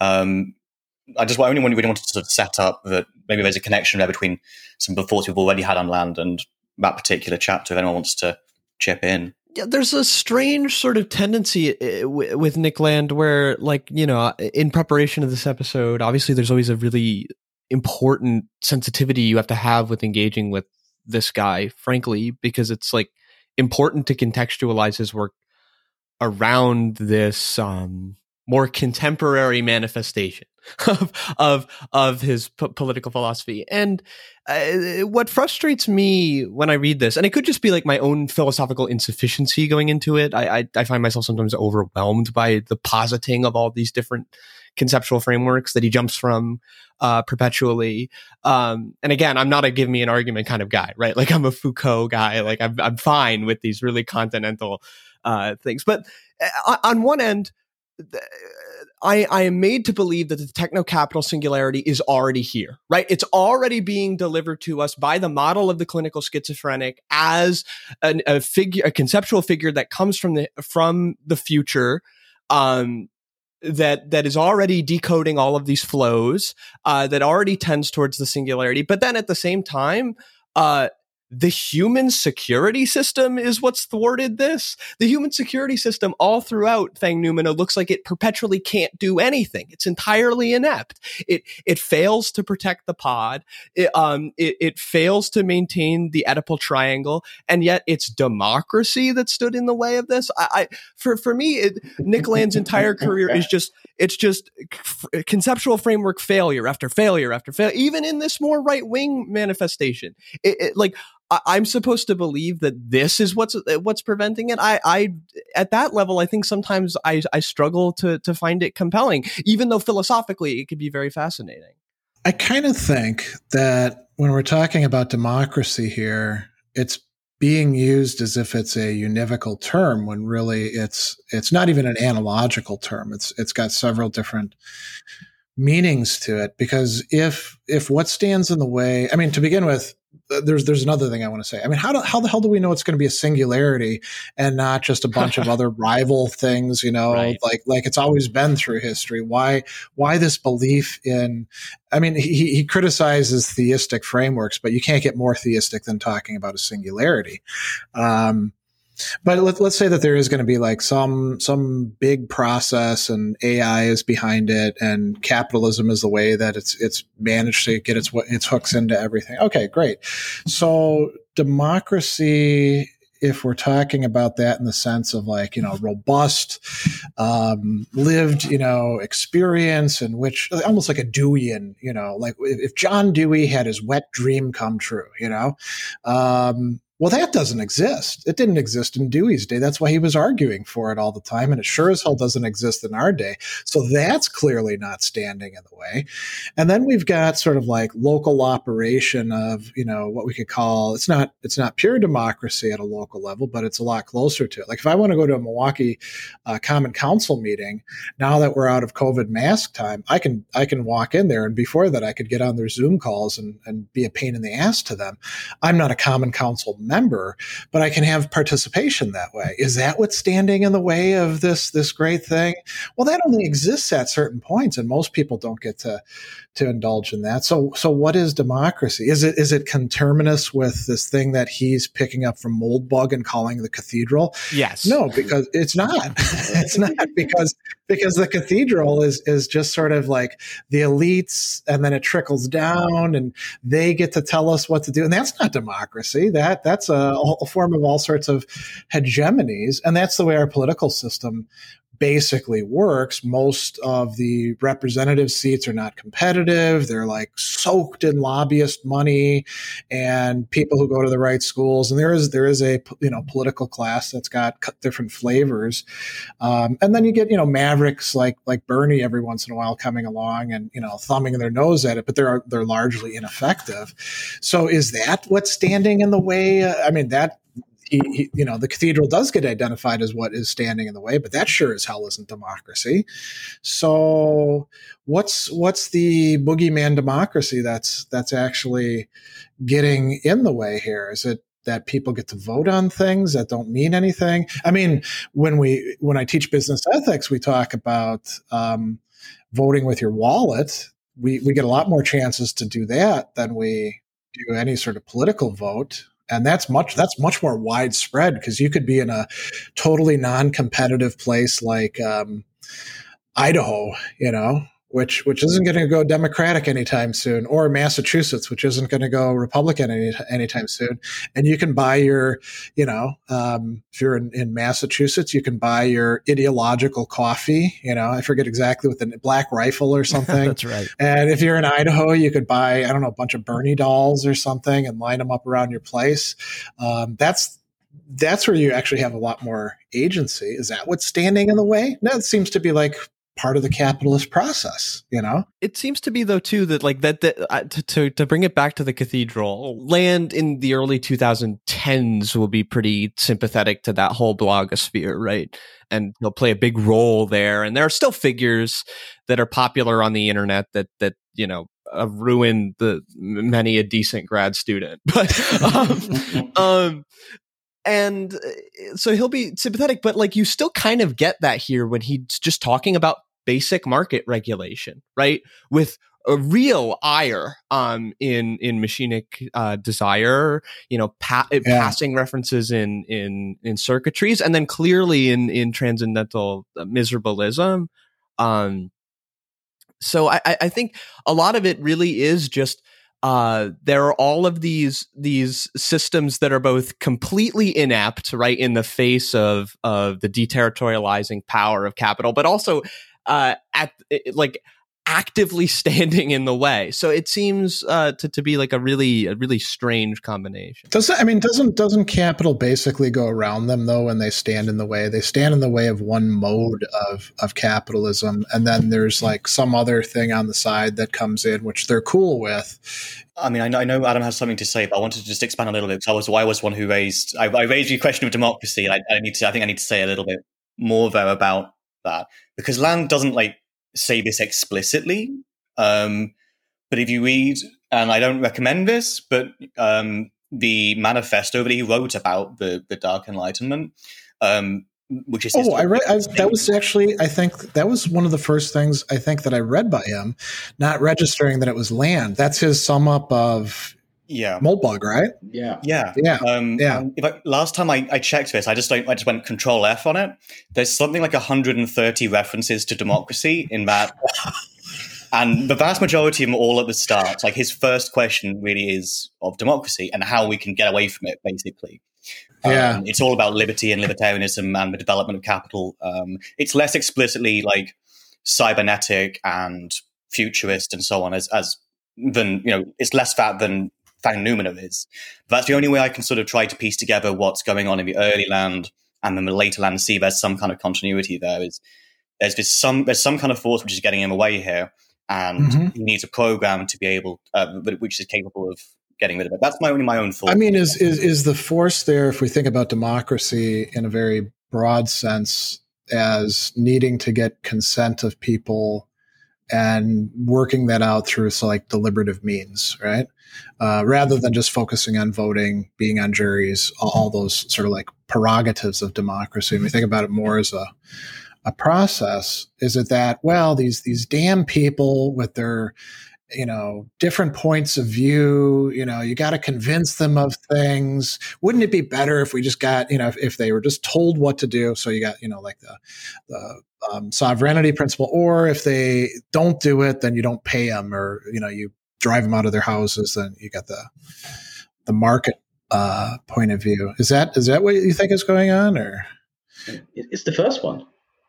um, I just I only really wanted to sort of set up that maybe there's a connection there between some thoughts we've already had on land and that particular chapter. If anyone wants to chip in yeah, there's a strange sort of tendency eh, with Nick Land where, like, you know, in preparation of this episode, obviously there's always a really important sensitivity you have to have with engaging with this guy, frankly, because it's like important to contextualize his work around this um, more contemporary manifestation of of of his p- political philosophy. And uh, what frustrates me when I read this, and it could just be like my own philosophical insufficiency going into it. I, I, I find myself sometimes overwhelmed by the positing of all these different conceptual frameworks that he jumps from uh, perpetually. Um, and again, I'm not a give me an argument kind of guy, right? Like I'm a Foucault guy. Like I'm, I'm fine with these really continental uh, things. But uh, on one end, I, I am made to believe that the techno capital singularity is already here, right? It's already being delivered to us by the model of the clinical schizophrenic as an, a figure, a conceptual figure that comes from the from the future, um, that that is already decoding all of these flows, uh, that already tends towards the singularity, but then at the same time, uh, the human security system is what's thwarted this. The human security system all throughout Fanged Noumena looks like it perpetually can't do anything. It's entirely inept. It it fails to protect the pod. It, um it, it fails to maintain the Oedipal triangle, and yet it's democracy that stood in the way of this. I, I for for me, it, Nick Land's entire career is just it's just conceptual framework failure after failure after failure. Even in this more right wing manifestation, it, it like I, am supposed to believe that this is what's what's preventing it. I, I at that level, I think sometimes I, I struggle to to find it compelling, even though philosophically it could be very fascinating. I kind of think that when we're talking about democracy here, it's being used as if it's a univocal term when really it's it's not even an analogical term. It's it's got several different meanings to it because if if what stands in the way i mean to begin with uh, there's there's another thing I want to say. I mean, how do, how the hell do we know it's going to be a singularity and not just a bunch of other rival things? You know, right. like like it's always been through history. Why why this belief in? I mean, he he criticizes theistic frameworks, but you can't get more theistic than talking about a singularity. Um, but let, let's say that there is going to be like some some big process and AI is behind it and capitalism is the way that it's it's managed to get its its hooks into everything. Okay, great. So democracy if we're talking about that in the sense of like you know robust um, lived you know experience in which almost like a deweyan you know like if john dewey had his wet dream come true you know um, well, that doesn't exist. It didn't exist in Dewey's day. That's why he was arguing for it all the time. And it sure as hell doesn't exist in our day. So that's clearly not standing in the way. And then we've got sort of like local operation of, you know, what we could call it's not it's not pure democracy at a local level, but it's a lot closer to it. Like if I want to go to a Milwaukee uh, Common Council meeting, now that we're out of COVID mask time, I can I can walk in there and before that I could get on their Zoom calls and, and be a pain in the ass to them. I'm not a Common Council member, but I can have participation that way. Is that what's standing in the way of this this great thing? Well, that only exists at certain points, and most people don't get to to indulge in that. So so what is democracy? Is it is it conterminous with this thing that he's picking up from Moldbug and calling the cathedral? Yes. No, because it's not. it's not because because the cathedral is is just sort of like the elites and then it trickles down and they get to tell us what to do and that's not democracy that that's a, a form of all sorts of hegemonies and that's the way our political system basically works. Most of the representative seats are not competitive. They're like soaked in lobbyist money and people who go to the right schools. And there is there is a you know political class that's got different flavors. Um, and then you get you know mavericks like like Bernie every once in a while coming along and you know thumbing their nose at it, but they're they're largely ineffective. So is that what's standing in the way? I mean that he, he, you know, the cathedral does get identified as what is standing in the way, but that sure as hell isn't democracy. So, what's what's the boogeyman democracy that's that's actually getting in the way here? Is it that people get to vote on things that don't mean anything? I mean, when we when I teach business ethics, we talk about um, voting with your wallet. We we get a lot more chances to do that than we do any sort of political vote and that's much that's much more widespread because you could be in a totally non-competitive place like um, Idaho, you know, which which isn't going to go Democratic anytime soon, or Massachusetts, which isn't going to go Republican any, anytime soon. And you can buy your, you know, um, if you're in, in, Massachusetts, you can buy your ideological coffee. You know, I forget exactly what the Black Rifle or something. That's right. And if you're in Idaho, you could buy I don't know a bunch of Bernie dolls or something and line them up around your place. Um, that's that's where you actually have a lot more agency. Is that what's standing in the way? No, it seems to be like part of the capitalist process you know? It seems to be though too that like that, that uh, to, to, to bring it back to the cathedral land in the early 2010s will be pretty sympathetic to that whole blogosphere right? And he'll play a big role there. And there are still figures that are popular on the internet that that you know uh, ruin the many a decent grad student. But um, um and uh, so he'll be sympathetic but like you still kind of get that here when he's just talking about basic market regulation, right? With a real ire um, in in machinic uh, desire, you know, pa- yeah. passing references in in in circuitries, and then clearly in in transcendental uh, miserabilism. Um, so I, I think a lot of it really is just uh, there are all of these these systems that are both completely inept, right, in the face of of the deterritorializing power of capital, but also uh, at like actively standing in the way. So it seems uh, to, to be like a really a really strange combination. Does I mean doesn't doesn't capital basically go around them though when they stand in the way? They stand in the way of one mode of of capitalism, and then there's like some other thing on the side that comes in which they're cool with. I mean, I know, I know Adam has something to say, but I wanted to just expand a little bit because I was I was one who raised I, I raised the question of democracy, and I, I need to I think I need to say a little bit more there about that because Land doesn't like say this explicitly, Um, but if you read, and I don't recommend this, but um, the manifesto that he wrote about the the Dark Enlightenment, um, which is oh, I read I, that was actually I think that was one of the first things I think that I read by him, not registering that it was land. That's his sum up of yeah Moldbug, right? Yeah, yeah, yeah, um, yeah. If I, last time I, I checked this, I just don't. I just went Control F on it. There's something like 130 references to democracy in that. and the vast majority of them all at the start. Like his first question really is of democracy and how we can get away from it, basically. Yeah. Um, it's all about liberty and libertarianism and the development of capital. Um, it's less explicitly like cybernetic and futurist and so on as, as than, you know, it's less fat than Fanged Noumena is. That's the only way I can sort of try to piece together what's going on in the early land and then the later land and see there's some kind of continuity there is there's this some there's some kind of force which is getting him away here and Mhm. he needs a program to be able uh, which is capable of getting rid of it that's my only my own thought I mean, is is is the force there? If we think about democracy in a very broad sense, as needing to get consent of people and working that out through so like deliberative means, right? Uh, rather than just focusing on voting, being on juries, all, all those sort of like prerogatives of democracy. And we think about it more as a a process. Is it that well these these damn people with their you know different points of view you know you got to convince them of things wouldn't it be better if we just got you know if, if they were just told what to do so you got you know like the the um, sovereignty principle or if they don't do it then you don't pay them or you know you drive them out of their houses then you got the the market uh, point of view is that is that what you think is going on or It- it's the first one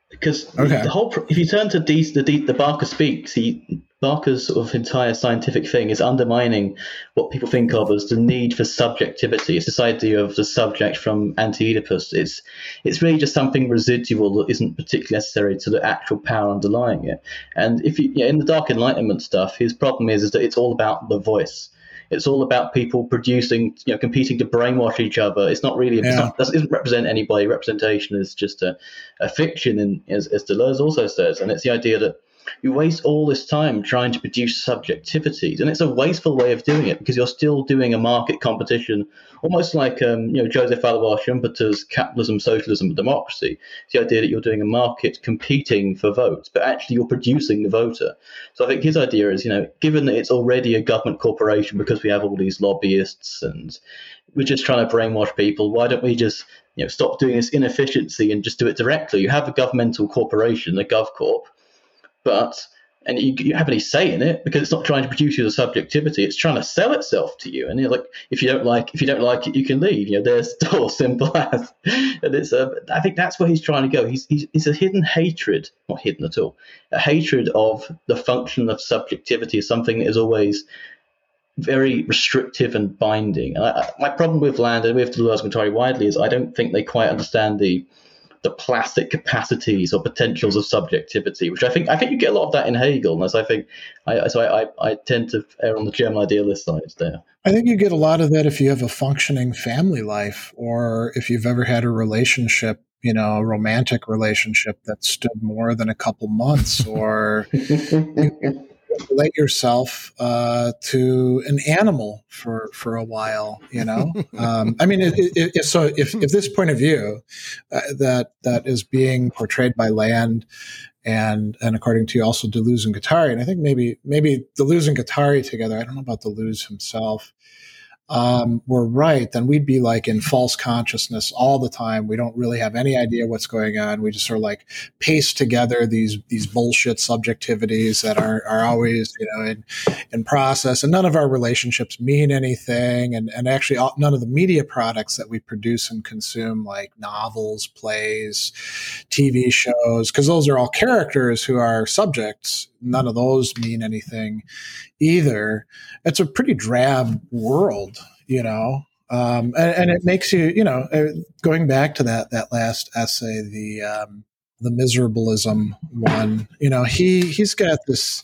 because the- Okay. the whole. If you turn to D, the D, the Barker speaks, he Barker's sort of entire scientific thing is undermining what people think of as the need for subjectivity. It's this idea of the subject from Anti-Oedipus. It's it's really just something residual that isn't particularly necessary to the actual power underlying it. And if you yeah, in the Dark Enlightenment stuff, his problem is is that it's all about the voice. It's all about people producing, you know, competing to brainwash each other. It's not really, it's Yeah. not, it doesn't represent anybody. Representation is just a, a fiction, and as, as Deleuze also says, and it's the idea that you waste all this time trying to produce subjectivities, and it's a wasteful way of doing it because you're still doing a market competition, almost like um, you know Joseph Alois Schumpeter's capitalism, socialism, and democracy. It's the idea that you're doing a market competing for votes, but actually you're producing the voter. So I think his idea is, you know, given that it's already a government corporation because we have all these lobbyists and we're just trying to brainwash people, why don't we just you know stop doing this inefficiency and just do it directly? You have a governmental corporation, a GovCorp, but and you, you have any say in it because it's not trying to produce you the subjectivity; it's trying to sell itself to you. And you're like, if you don't like, if you don't like it, you can leave. You know, there's still simple as. And it's, uh, I think that's where he's trying to go. He's, he's, it's a hidden hatred, not hidden at all, a hatred of the function of subjectivity is something that is always very restrictive and binding. And I, I, my problem with Land and with Deleuze and Guattari widely is I don't think they quite understand the the plastic capacities or potentials of subjectivity, which I think I think you get a lot of that in Hegel, and as I think, I, so I, I, I tend to err on the German idealist side there. I think you get a lot of that if you have a functioning family life or if you've ever had a relationship, you know, a romantic relationship that stood more than a couple months or relate yourself uh, to an animal for for a while. You know, um, I mean, it, it, it, so if if this point of view uh, that that is being portrayed by Land and and according to you, also Deleuze and Guattari, and I think maybe maybe Deleuze and Guattari together. I don't know about Deleuze himself. Um, were right, then we'd be like in false consciousness all the time. We don't really have any idea what's going on. We just sort of like paste together these these bullshit subjectivities that are are always you know in in process, and none of our relationships mean anything. And and actually, all, none of the media products that we produce and consume, like novels, plays, TV shows, because those are all characters who are subjects. None of those mean anything either. It's a pretty drab world, you know. Um, and, and, it makes you, you know, uh, going back to that that last essay, the um, the miserabilism one. You know, he he's got this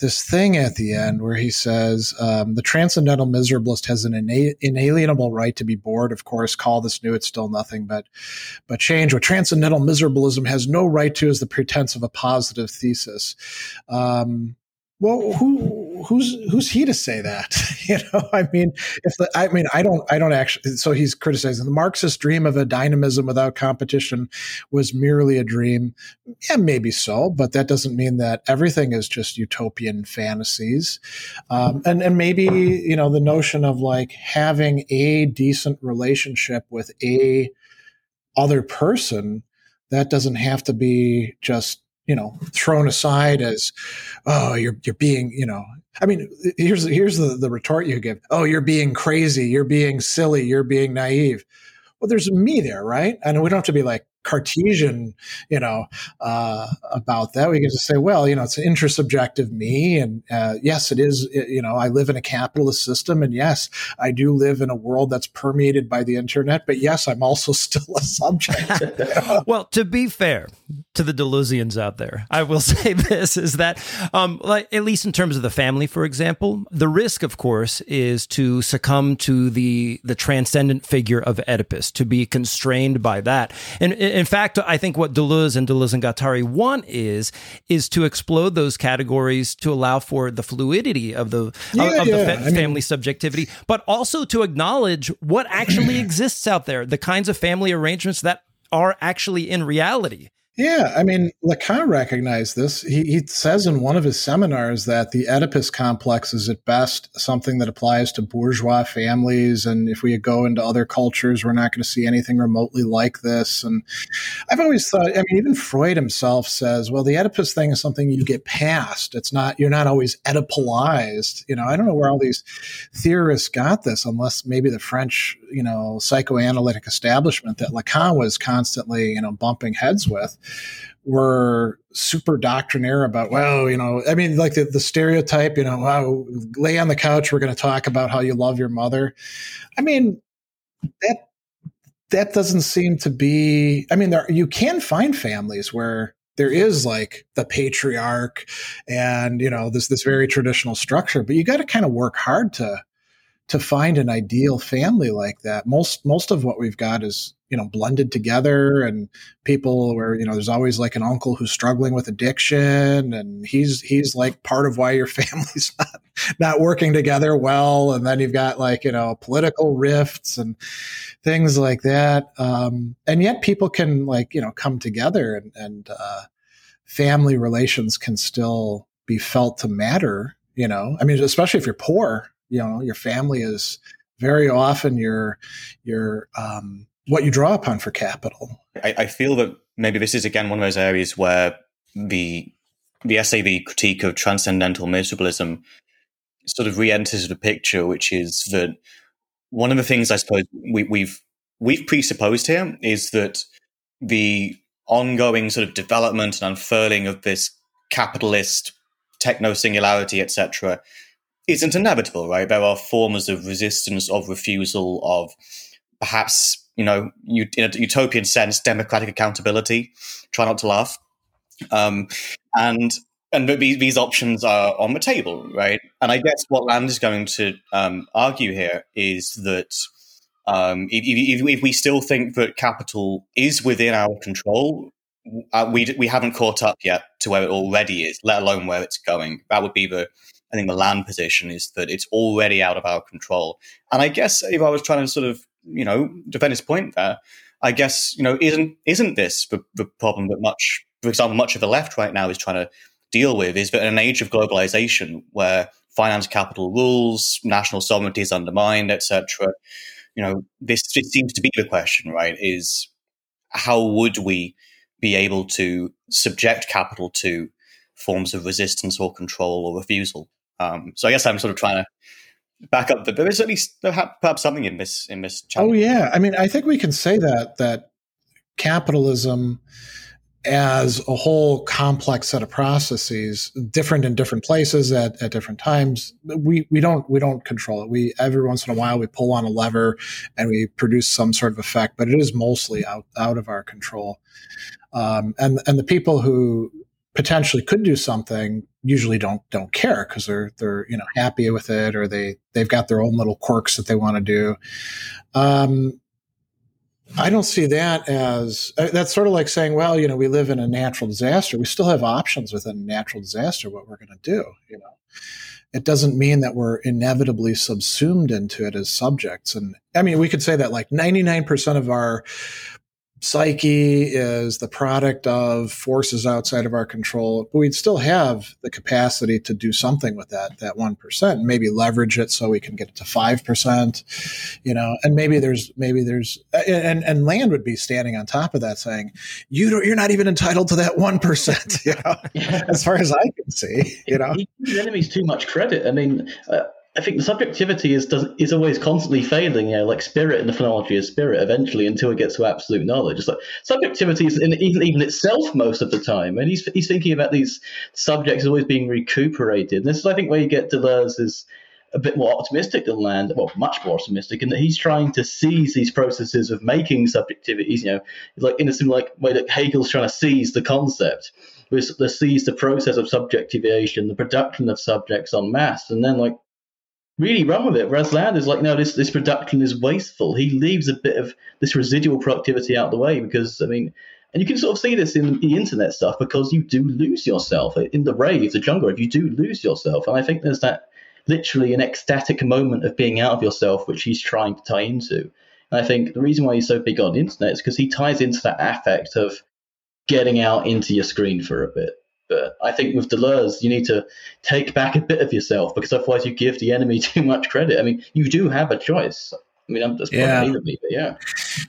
this thing at the end where he says um, the transcendental miserablist has an ina- inalienable right to be bored. Of course, call this new; it's still nothing but but change. What transcendental miserableism has no right to is the pretense of a positive thesis. Um, well, who who's who's he to say that? you know, I mean, if the, I mean, I don't, I don't actually. So he's criticizing the Marxist dream of a dynamism without competition was merely a dream. Yeah, maybe so, but that doesn't mean that everything is just utopian fantasies. Um, and and maybe you know the notion of like having a decent relationship with a other person that doesn't have to be just you know thrown aside as oh you're you're being you know i mean here's here's the the retort you give oh you're being crazy you're being silly you're being naive well there's me there right and we don't have to be like Cartesian, you know, uh, about that. We can just say, well, you know, it's an intersubjective me, and uh, yes, it is. You know, I live in a capitalist system, and yes, I do live in a world that's permeated by the internet. But yes, I'm also still a subject. well, to be fair to the Deleuzians out there, I will say this: is that, um, like at least in terms of the family, for example, the risk, of course, is to succumb to the the transcendent figure of Oedipus, to be constrained by that, and in fact, I think what Deleuze and Deleuze and Guattari want is is to explode those categories to allow for the fluidity of the yeah, of, yeah. the fa- family mean, subjectivity, but also to acknowledge what actually exists out there, the kinds of family arrangements that are actually in reality. Yeah, I mean, Lacan recognized this. He, he says in one of his seminars that the Oedipus complex is at best something that applies to bourgeois families. And if we go into other cultures, we're not going to see anything remotely like this. And I've always thought, I mean, even Freud himself says, well, the Oedipus thing is something you get past. It's not, you're not always Oedipalized. You know, I don't know where all these theorists got this, unless maybe the French, you know, psychoanalytic establishment that Lacan was constantly, you know, bumping heads with were super doctrinaire about, well, you know, I mean, like the, the stereotype, you know, wow, lay on the couch, we're going to talk about how you love your mother. I mean, that that doesn't seem to be. I mean, there you can find families where there is like the patriarch and you know this this very traditional structure, but you got to kind of work hard to to find an ideal family like that. Most most of what we've got is you know blended together and people where you know there's always like an uncle who's struggling with addiction and he's he's like part of why your family's not not working together well. And then you've got like you know political rifts and things like that. Um, and yet people can like you know come together and, and uh, family relations can still be felt to matter you know? I mean especially if you're poor you know your family is very often your your um, what you draw upon for capital. I, I, feel that maybe this is again one of those areas where the the essay, the critique of transcendental miserabilism, sort of re-enters the picture, which is that one of the things I suppose we, we've we've presupposed here is that the ongoing sort of development and unfurling of this capitalist techno singularity, etc., isn't inevitable, right? There are forms of resistance, of refusal, of perhaps, you know, in a utopian sense, democratic accountability. Try not to laugh. Um, and and these, these options are on the table, right? And I guess what Land is going to um, argue here is that um, if, if, if, we still think that capital is within our control, uh, we we haven't caught up yet to where it already is, let alone where it's going. That would be the I think the land position is that it's already out of our control. And I guess if I was trying to sort of, you know, defend his point there, I guess, you know, isn't isn't this the, the problem that much, for example, much of the left right now is trying to deal with is that in an age of globalization where finance capital rules, national sovereignty is undermined, etc. You know, this, this seems to be the question, right? Is how would we be able to subject capital to forms of resistance or control or refusal? Um, so I guess I'm sort of trying to back up that there is at least perhaps something in this in this. Challenge. Oh yeah, I mean, I think we can say that that capitalism as a whole complex set of processes different in different places at, at different times we we don't we don't control it we every once in a while we pull on a lever and we produce some sort of effect but it is mostly out out of our control um, and and the people who potentially could do something usually don't don't care because they're they're you know happy with it or they they've got their own little quirks that they want to do um, I don't see that as uh, that's sort of like saying, well, you know, we live in a natural disaster. We still have options within a natural disaster, what we're going to do, you know. It doesn't mean that we're inevitably subsumed into it as subjects. And I mean, we could say that like 99% of our psyche is the product of forces outside of our control but we'd still have the capacity to do something with that that 1% maybe leverage it so we can get it to 5% you know and maybe there's maybe there's and and land would be standing on top of that saying you don't, you're not even entitled to that 1% you know as far as i can see you know? he, he enemies too much credit. I mean uh, I think the subjectivity is does, is always constantly failing. You know, like spirit in the phenomenology is spirit eventually until it gets to absolute knowledge. It's like subjectivity is in, even even itself most of the time, and he's he's thinking about these subjects always being recuperated. And this is I think where you get Deleuze is a bit more optimistic than Land, well, much more optimistic, in that he's trying to seize these processes of making subjectivities. You know, like in a similar like way that Hegel's trying to seize the concept. To seize the process of subjectivation, the production of subjects en masse, and then like really run with it. Whereas Land is like, no, this this production is wasteful. He leaves a bit of this residual productivity out the way because I mean, and you can sort of see this in the internet stuff because you do lose yourself in the rave, the jungle rave. You do lose yourself, and I think there's that literally an ecstatic moment of being out of yourself, which he's trying to tie into. And I think the reason why he's so big on the internet is because he ties into that affect of getting out into your screen for a bit. But I think with Deleuze, you need to take back a bit of yourself because otherwise you give the enemy too much credit. I mean, you do have a choice. I mean, I'm just yeah. Me, but yeah.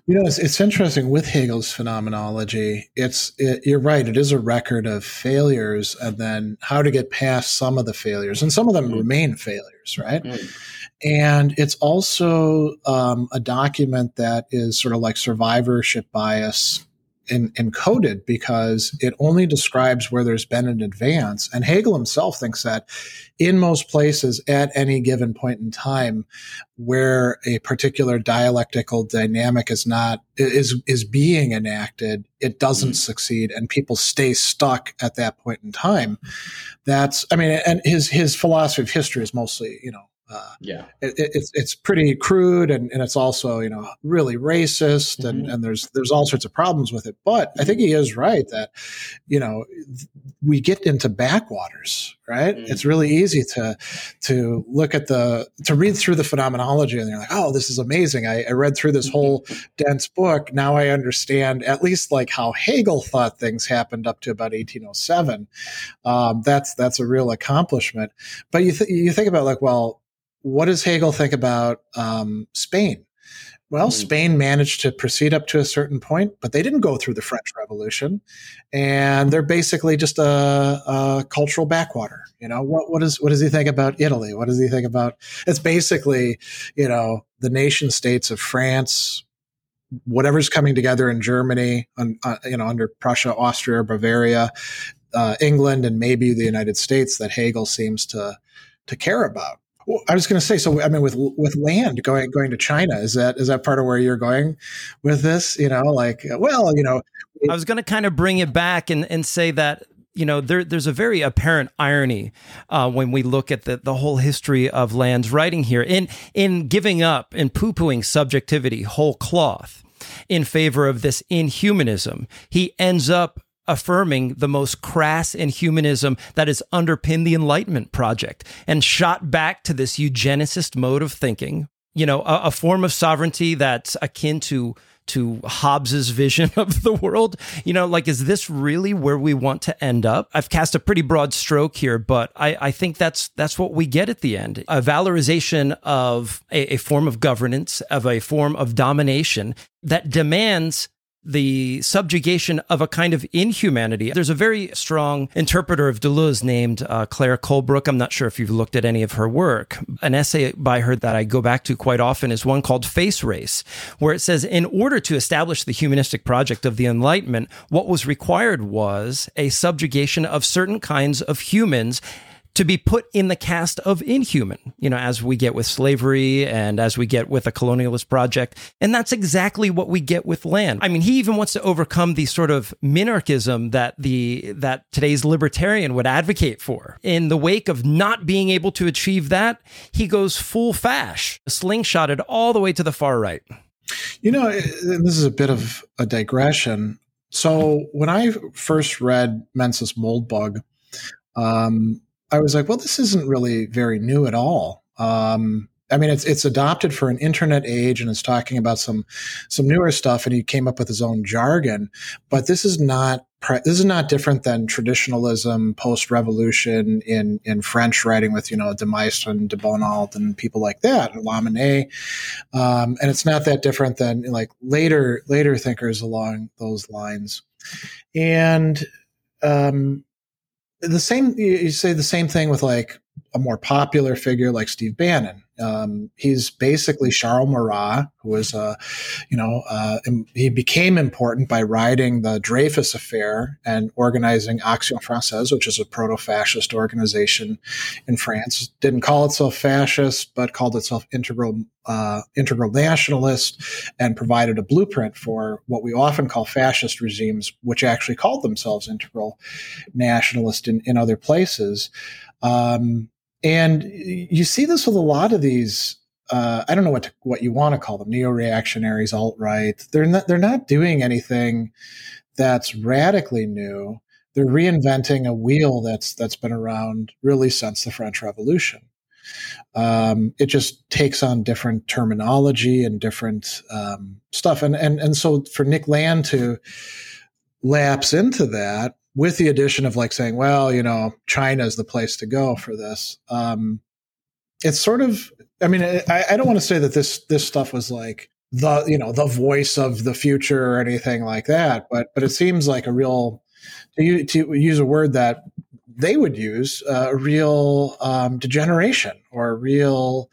You know, it's, it's interesting with Hegel's phenomenology. It's it, you're right. It is a record of failures, and then how to get past some of the failures, and some of them mm. remain failures, right? Mm. And it's also um, a document that is sort of like survivorship bias in, encoded because it only describes where there's been an advance. And Hegel himself thinks that in most places at any given point in time where a particular dialectical dynamic is not, is, is being enacted, it doesn't mm-hmm. succeed and people stay stuck at that point in time. That's, I mean, and his, his philosophy of history is mostly, you know, uh, yeah, it, it's it's pretty crude and, and it's also you know really racist and, mm-hmm. and there's there's all sorts of problems with it. But I think he is right that you know we get into backwaters, right? Mm-hmm. It's really easy to to look at the to read through the phenomenology and you're like, oh, this is amazing. I, I read through this whole dense book. Now I understand at least like how Hegel thought things happened up to about 1807. Um, that's that's a real accomplishment. But you th- you think about like, well what does Hegel think about um, Spain? Well, mm. Spain managed to proceed up to a certain point, but they didn't go through the French Revolution, and they're basically just a, a, cultural backwater. You know, what what is what does he think about Italy? What does he think about? It's basically, you know, the nation states of France, whatever's coming together in Germany, uh, you know, under Prussia, Austria, Bavaria, uh, England, and maybe the United States that Hegel seems to to care about. Well, I was going to say, so I mean, with with Land going going to China, is that is that part of where you're going with this? You know, like, well, you know, I was going to kind of bring it back and and say that you know there, there's a very apparent irony uh, when we look at the, the whole history of Land's writing here in in giving up and poo pooing subjectivity whole cloth in favor of this inhumanism. He ends up affirming the most crass inhumanism that has underpinned the Enlightenment project and shot back to this eugenicist mode of thinking, you know, a, a form of sovereignty that's akin to to Hobbes's vision of the world. You know, like, is this really where we want to end up? I've cast a pretty broad stroke here, but I, I think that's that's what we get at the end. A valorization of a, a form of governance, of a form of domination that demands the subjugation of a kind of inhumanity. There's a very strong interpreter of Deleuze named uh, Claire Colebrook. I'm not sure if you've looked at any of her work. An essay by her that I go back to quite often is one called Face Race, where it says, in order to establish the humanistic project of the Enlightenment, what was required was a subjugation of certain kinds of humans to be put in the cast of inhuman, you know, as we get with slavery and as we get with a colonialist project. And that's exactly what we get with Land. I mean, he even wants to overcome the sort of minarchism that the that today's libertarian would advocate for. In the wake of not being able to achieve that, he goes full fash, slingshotted all the way to the far right. You know, this is a bit of a digression. So when I first read Mencius Moldbug, um, I was like, well, this isn't really very new at all. Um, I mean, it's it's adopted for an internet age, and it's talking about some some newer stuff. And he came up with his own jargon, but this is not this is not different than traditionalism post revolution in in French writing with you know de Maistre and de Bonald and people like that, Lamennais, um, and it's not that different than like later later thinkers along those lines, and um, the same you say the same thing with like a more popular figure like Steve Bannon. Um, he's basically Charles Maurras, who was, uh, you know, uh, he became important by writing the Dreyfus Affair and organizing Action Française, which is a proto-fascist organization in France. Didn't call itself fascist, but called itself integral, uh, integral nationalist, and provided a blueprint for what we often call fascist regimes, which actually called themselves integral nationalist in, in other places. Um, and you see this with a lot of these. Uh, I don't know what to, what you want to call them, neo-reactionaries, alt-right. They're not they're not doing anything that's radically new. They're reinventing a wheel that's that's been around really since the French Revolution. Um, it just takes on different terminology and different um, stuff, and and and so for Nick Land to lapse into that with the addition of like saying, well, you know, China is the place to go for this. Um, it's sort of, I mean, I, I don't want to say that this this stuff was like the you know the voice of the future or anything like that, but but it seems like a real to, use, to use a word that they would use uh, a real um, degeneration or real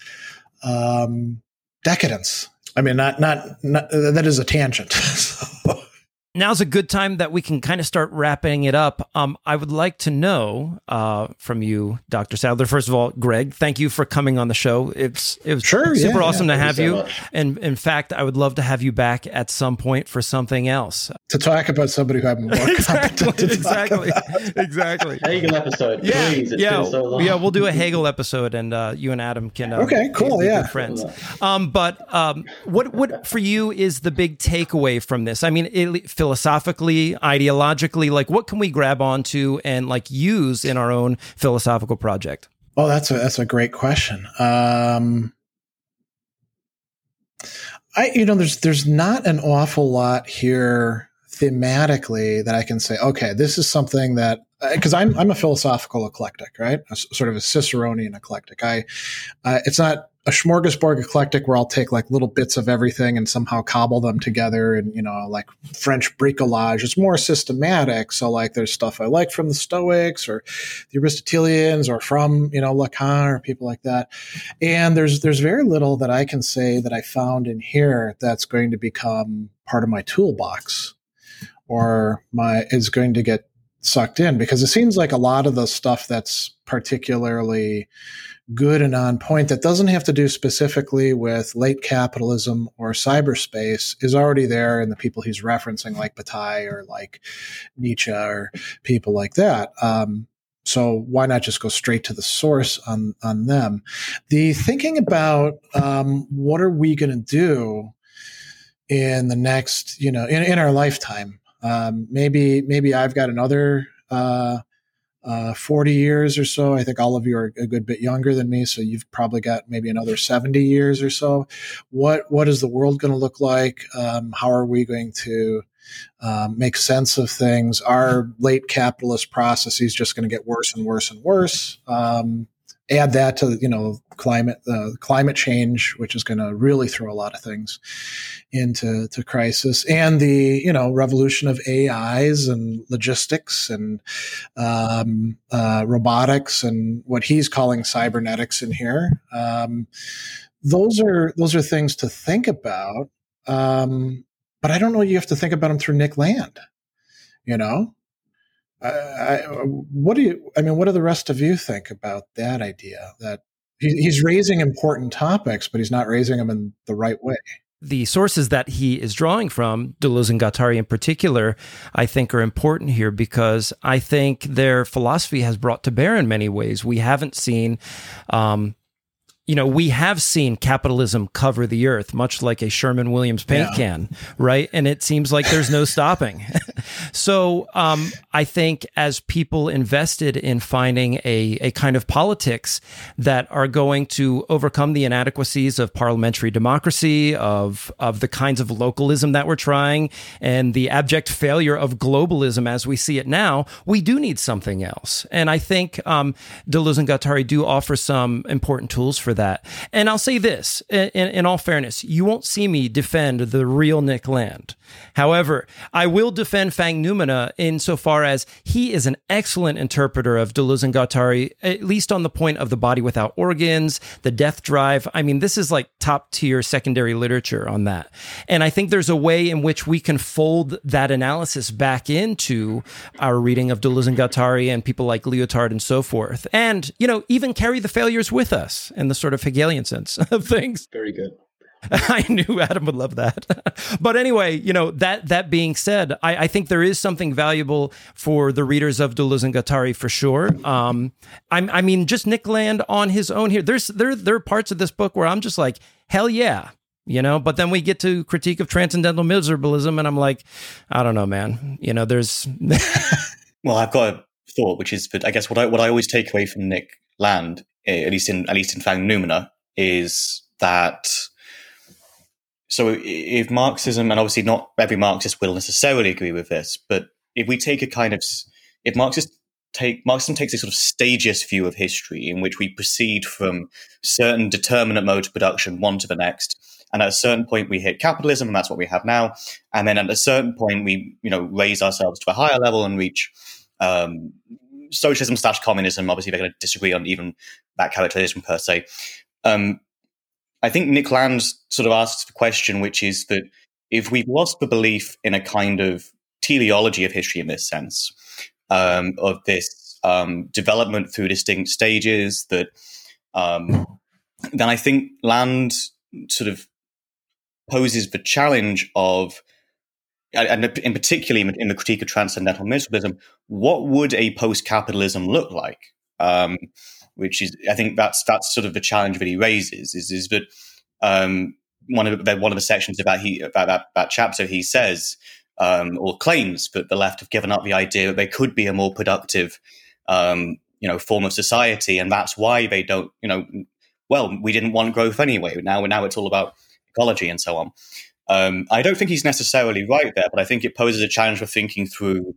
um, decadence. I mean, not, not not that is a tangent. so now's a good time that we can kind of start wrapping it up. Um, I would like to know uh, from you, Dr. Sadler. First of all, Greg, thank you for coming on the show. It's it was sure, super yeah, awesome yeah. to have you. So and in fact, I would love to have you back at some point for something else to talk about somebody who I'm more exactly, exactly, exactly. Hegel episode, yeah, please. It's yeah, so yeah. We'll do a Hegel episode, and uh, you and Adam can. Uh, okay, cool. Yeah, friends. Um, but um, what what for you is the big takeaway from this? I mean, it, philosophically, ideologically, like what can we grab onto and like use in our own philosophical project? Oh, that's a that's a great question. Um, I you know there's there's not an awful lot here thematically that I can say. Okay, this is something that because uh, I'm I'm a philosophical eclectic, right? A, sort of a Ciceronian eclectic. I uh, it's not a smorgasbord eclectic where I'll take like little bits of everything and somehow cobble them together and, you know, like French bricolage. It's more systematic. So like there's stuff I like from the Stoics or the Aristotelians or from, you know, Lacan or people like that. And there's, there's very little that I can say that I found in here that's going to become part of my toolbox or my, is going to get sucked in because it seems like a lot of the stuff that's particularly good and on point that doesn't have to do specifically with late capitalism or cyberspace is already there in the people he's referencing, like Bataille or like Nietzsche or people like that. Um, so why not just go straight to the source on on them? The thinking about um, what are we going to do in the next, you know, in, in our lifetime. Um, maybe maybe I've got another uh, uh, 40 years or so. I think all of you are a good bit younger than me, so you've probably got maybe another 70 years or so. What what is the world going to look like? Um, how are we going to um, make sense of things? Are late capitalist processes just going to get worse and worse and worse? Um, add that to you know climate uh, climate change, which is going to really throw a lot of things into to crisis, and the you know revolution of AIs and logistics and um, uh, robotics and what he's calling cybernetics in here. Um, those are those are things to think about, um, but I don't know. You have to think about them through Nick Land. You know, I, what do you? I mean, what do the rest of you think about that idea? That he, he's raising important topics, but he's not raising them in the right way. The sources that he is drawing from, Deleuze and Guattari in particular, I think are important here because I think their philosophy has brought to bear in many ways. We haven't seen um, you know, we have seen capitalism cover the earth, much like a Sherwin-Williams paint yeah. can, right? And it seems like there's no stopping. so um, I think as people invested in finding a, a kind of politics that are going to overcome the inadequacies of parliamentary democracy, of, of the kinds of localism that we're trying, and the abject failure of globalism as we see it now, we do need something else. And I think um, Deleuze and Guattari do offer some important tools for that. And I'll say this in, in, all fairness, you won't see me defend the real Nick Land. However, I will defend Fanged Noumena insofar as he is an excellent interpreter of Deleuze and Guattari, at least on the point of the body without organs, the death drive. I mean, this is like top tier secondary literature on that. And I think there's a way in which we can fold that analysis back into our reading of Deleuze and Guattari and people like Lyotard and so forth. And, you know, even carry the failures with us in the sort of Hegelian sense of things. Very good. I knew Adam would love that. but anyway, you know, that that being said, I, I, think there is something valuable for the readers of Deleuze and Guattari for sure. Um, I, I mean, just Nick Land on his own here. There's there there are parts of this book where I'm just like, hell yeah, you know. But then we get to critique of transcendental miserabilism, and I'm like, I don't know, man. You know, there's. well, I've got a thought, which is that I guess what I what I always take away from Nick Land, at least in at least in Fanged Noumena, is that so if Marxism, and obviously not every Marxist will necessarily agree with this, but if we take a kind of, if Marxists take, Marxism takes a sort of stages view of history in which we proceed from certain determinate modes of production one to the next. And at a certain point, we hit capitalism, and that's what we have now. And then at a certain point, we, you know, raise ourselves to a higher level and reach um, socialism slash communism. Obviously, they're going to disagree on even that characterization per se. Um, I think Nick Land sort of asks the question, which is that if we've lost the belief in a kind of teleology of history in this sense, um, of this um, development through distinct stages, that um, then I think Land sort of poses the challenge of, and in particularly in the critique of transcendental miserabilism, what would a post-capitalism look like? Um, which is I think that's that's sort of the challenge that he raises is is that um, one of the, one of the sections about he about that, that chapter he says um, or claims that the left have given up the idea that there could be a more productive um, you know form of society. And that's why they don't you know well we didn't want growth anyway. Now now it's all about ecology and so on. Um, I don't think he's necessarily right there but I think it poses a challenge for thinking through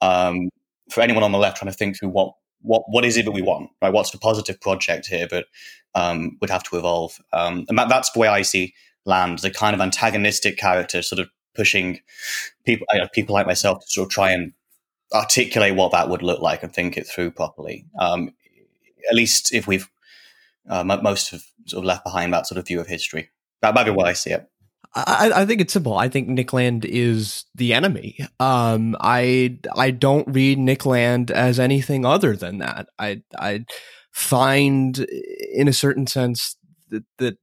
um, for anyone on the left trying to think through what what what is it that we want? Right? What's the positive project here that um, would have to evolve? Um, and that, that's the way I see Land, the kind of antagonistic character, sort of pushing people you know, people like myself to sort of try and articulate what that would look like and think it through properly. Um, at least if we've uh, most have sort of left behind that sort of view of history. That might be what I see it. I, I, think it's simple. I think Nick Land is the enemy. Um, I I don't read Nick Land as anything other than that. I I find, in a certain sense, that, that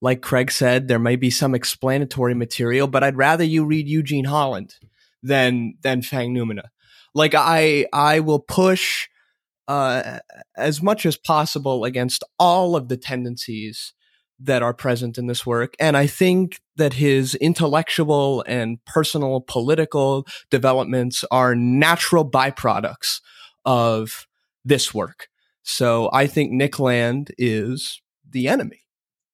like Craig said, there may be some explanatory material, but I'd rather you read Eugene Holland than than Fanged Noumena. Like I I will push uh, as much as possible against all of the tendencies that are present in this work. And I think that his intellectual and personal political developments are natural byproducts of this work. So I think Nick Land is the enemy.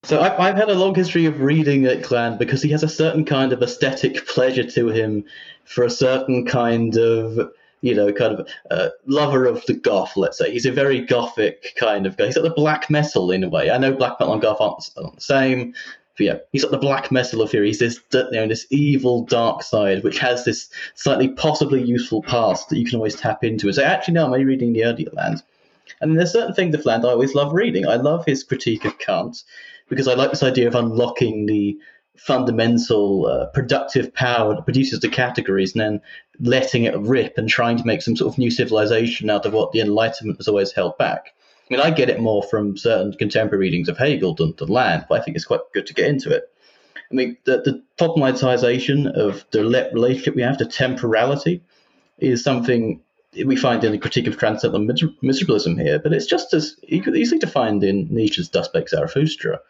So I've had a long history of reading Nick Land because he has a certain kind of aesthetic pleasure to him for a certain kind of you know, kind of uh, lover of the goth, let's say. He's a very gothic kind of guy. He's like the black metal in a way. I know black metal and goth aren't, aren't the same. But yeah, he's got the black metal of here. He's this, you know, this evil dark side, which has this slightly possibly useful past that you can always tap into. And so actually, now I'm reading the earlier Land. And there's certain things of Land I always love reading. I love his critique of Kant because I like this idea of unlocking the fundamental uh, productive power that produces the categories and then letting it rip and trying to make some sort of new civilization out of what the Enlightenment has always held back. I mean, I get it more from certain contemporary readings of Hegel than, than Land, but I think it's quite good to get into it. I mean, the, the problematization of the relationship we have to temporality is something we find in the critique of transcendental miserabilism here, but it's just as easily to find in Nietzsche's Das Bek Zarathustra.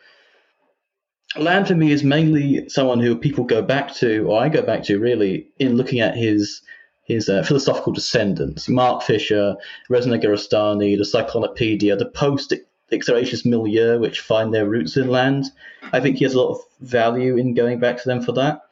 Land for me is mainly someone who people go back to, or I go back to really, in looking at his his uh, philosophical descendants, Mark Fisher, Reza Negarestani, the Cyclonopedia, the post Ixoraceous milieu, which find their roots in Land. I think he has a lot of value in going back to them for that.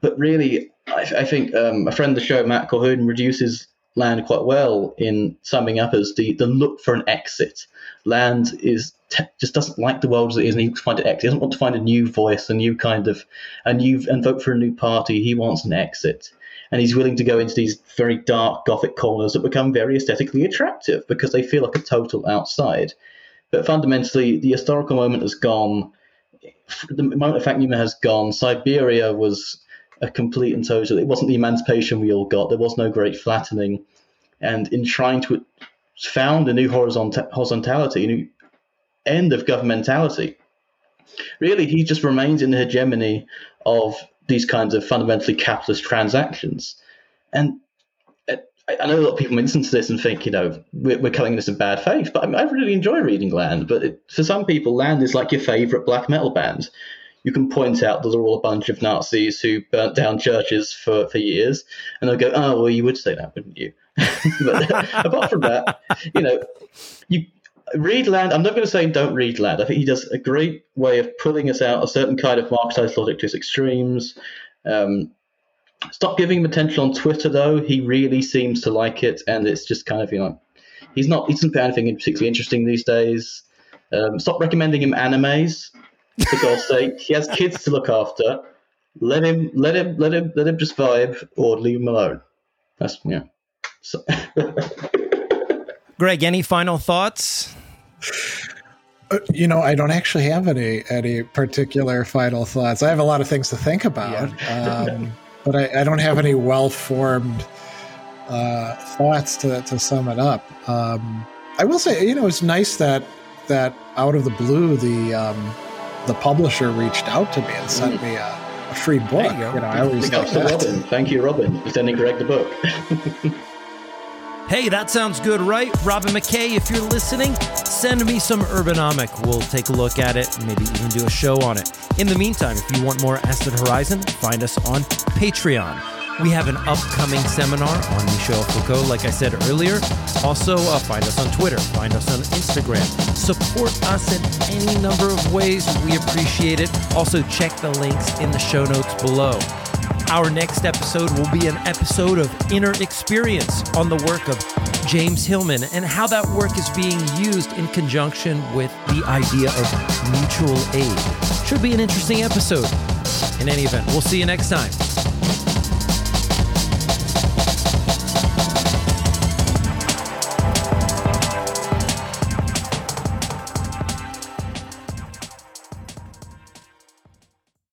But really, I, I think um, a friend of the show, Matt Colquhoun, reduces Land quite well in summing up as the, the look for an exit. Land is just doesn't like the world as it is, and he wants to find an exit. He doesn't want to find a new voice, a new kind of, a new and vote for a new party. He wants an exit, and he's willing to go into these very dark gothic corners that become very aesthetically attractive because they feel like a total outside. But fundamentally, the historical moment has gone. The moment of Fanged Noumena has gone. Cyberia was a complete and total. It wasn't the emancipation we all got. There was no great flattening, and in trying to found a new horizontality, a new end of governmentality, really he just remains in the hegemony of these kinds of fundamentally capitalist transactions. And uh, I know a lot of people listen to this and think, you know, we're, we're calling this in bad faith, but I, mean, I really enjoy reading Land. But it, for some people, Land is like your favorite black metal band you can point out that they're all a bunch of Nazis who burnt down churches for, for years, and they'll go, "Oh, well, you would say that, wouldn't you?" but apart from that, you know, you read Land. I'm not going to say don't read Land. I think he does a great way of pulling us out a certain kind of Marxist logic to its extremes. Um, stop giving him attention on Twitter, though. He really seems to like it, and it's just kind of you know, he's not he doesn't put anything particularly interesting these days. Um, stop recommending him animes for God's sake. He has kids to look after. Let him, let him, let him, let him just vibe, or leave him alone. That's yeah. So. Greg, any final thoughts? Uh, you know, I don't actually have any any particular final thoughts. I have a lot of things to think about, yeah. um, but I, I, don't have any well formed uh, thoughts to, to sum it up. Um, I will say, you know, it's nice that that out of the blue, the um, the publisher reached out to me and sent mm. me a, a, free book. You, you, know, I always like Robin. Thank you, Robin, for sending Greg the book. hey, that sounds good, right? Robin Mackay, if you're listening, send me some Urbanomic. We'll take a look at it, maybe even do a show on it. In the meantime, if you want more Acid Horizon, find us on Patreon. We have an upcoming seminar on Michel Foucault, like I said earlier. Also, uh, find us on Twitter, find us on Instagram. Support us in any number of ways. We appreciate it. Also, check the links in the show notes below. Our next episode will be an episode of Inner Experience on the work of James Hillman and how that work is being used in conjunction with the idea of mutual aid. Should be an interesting episode. In any event, we'll see you next time.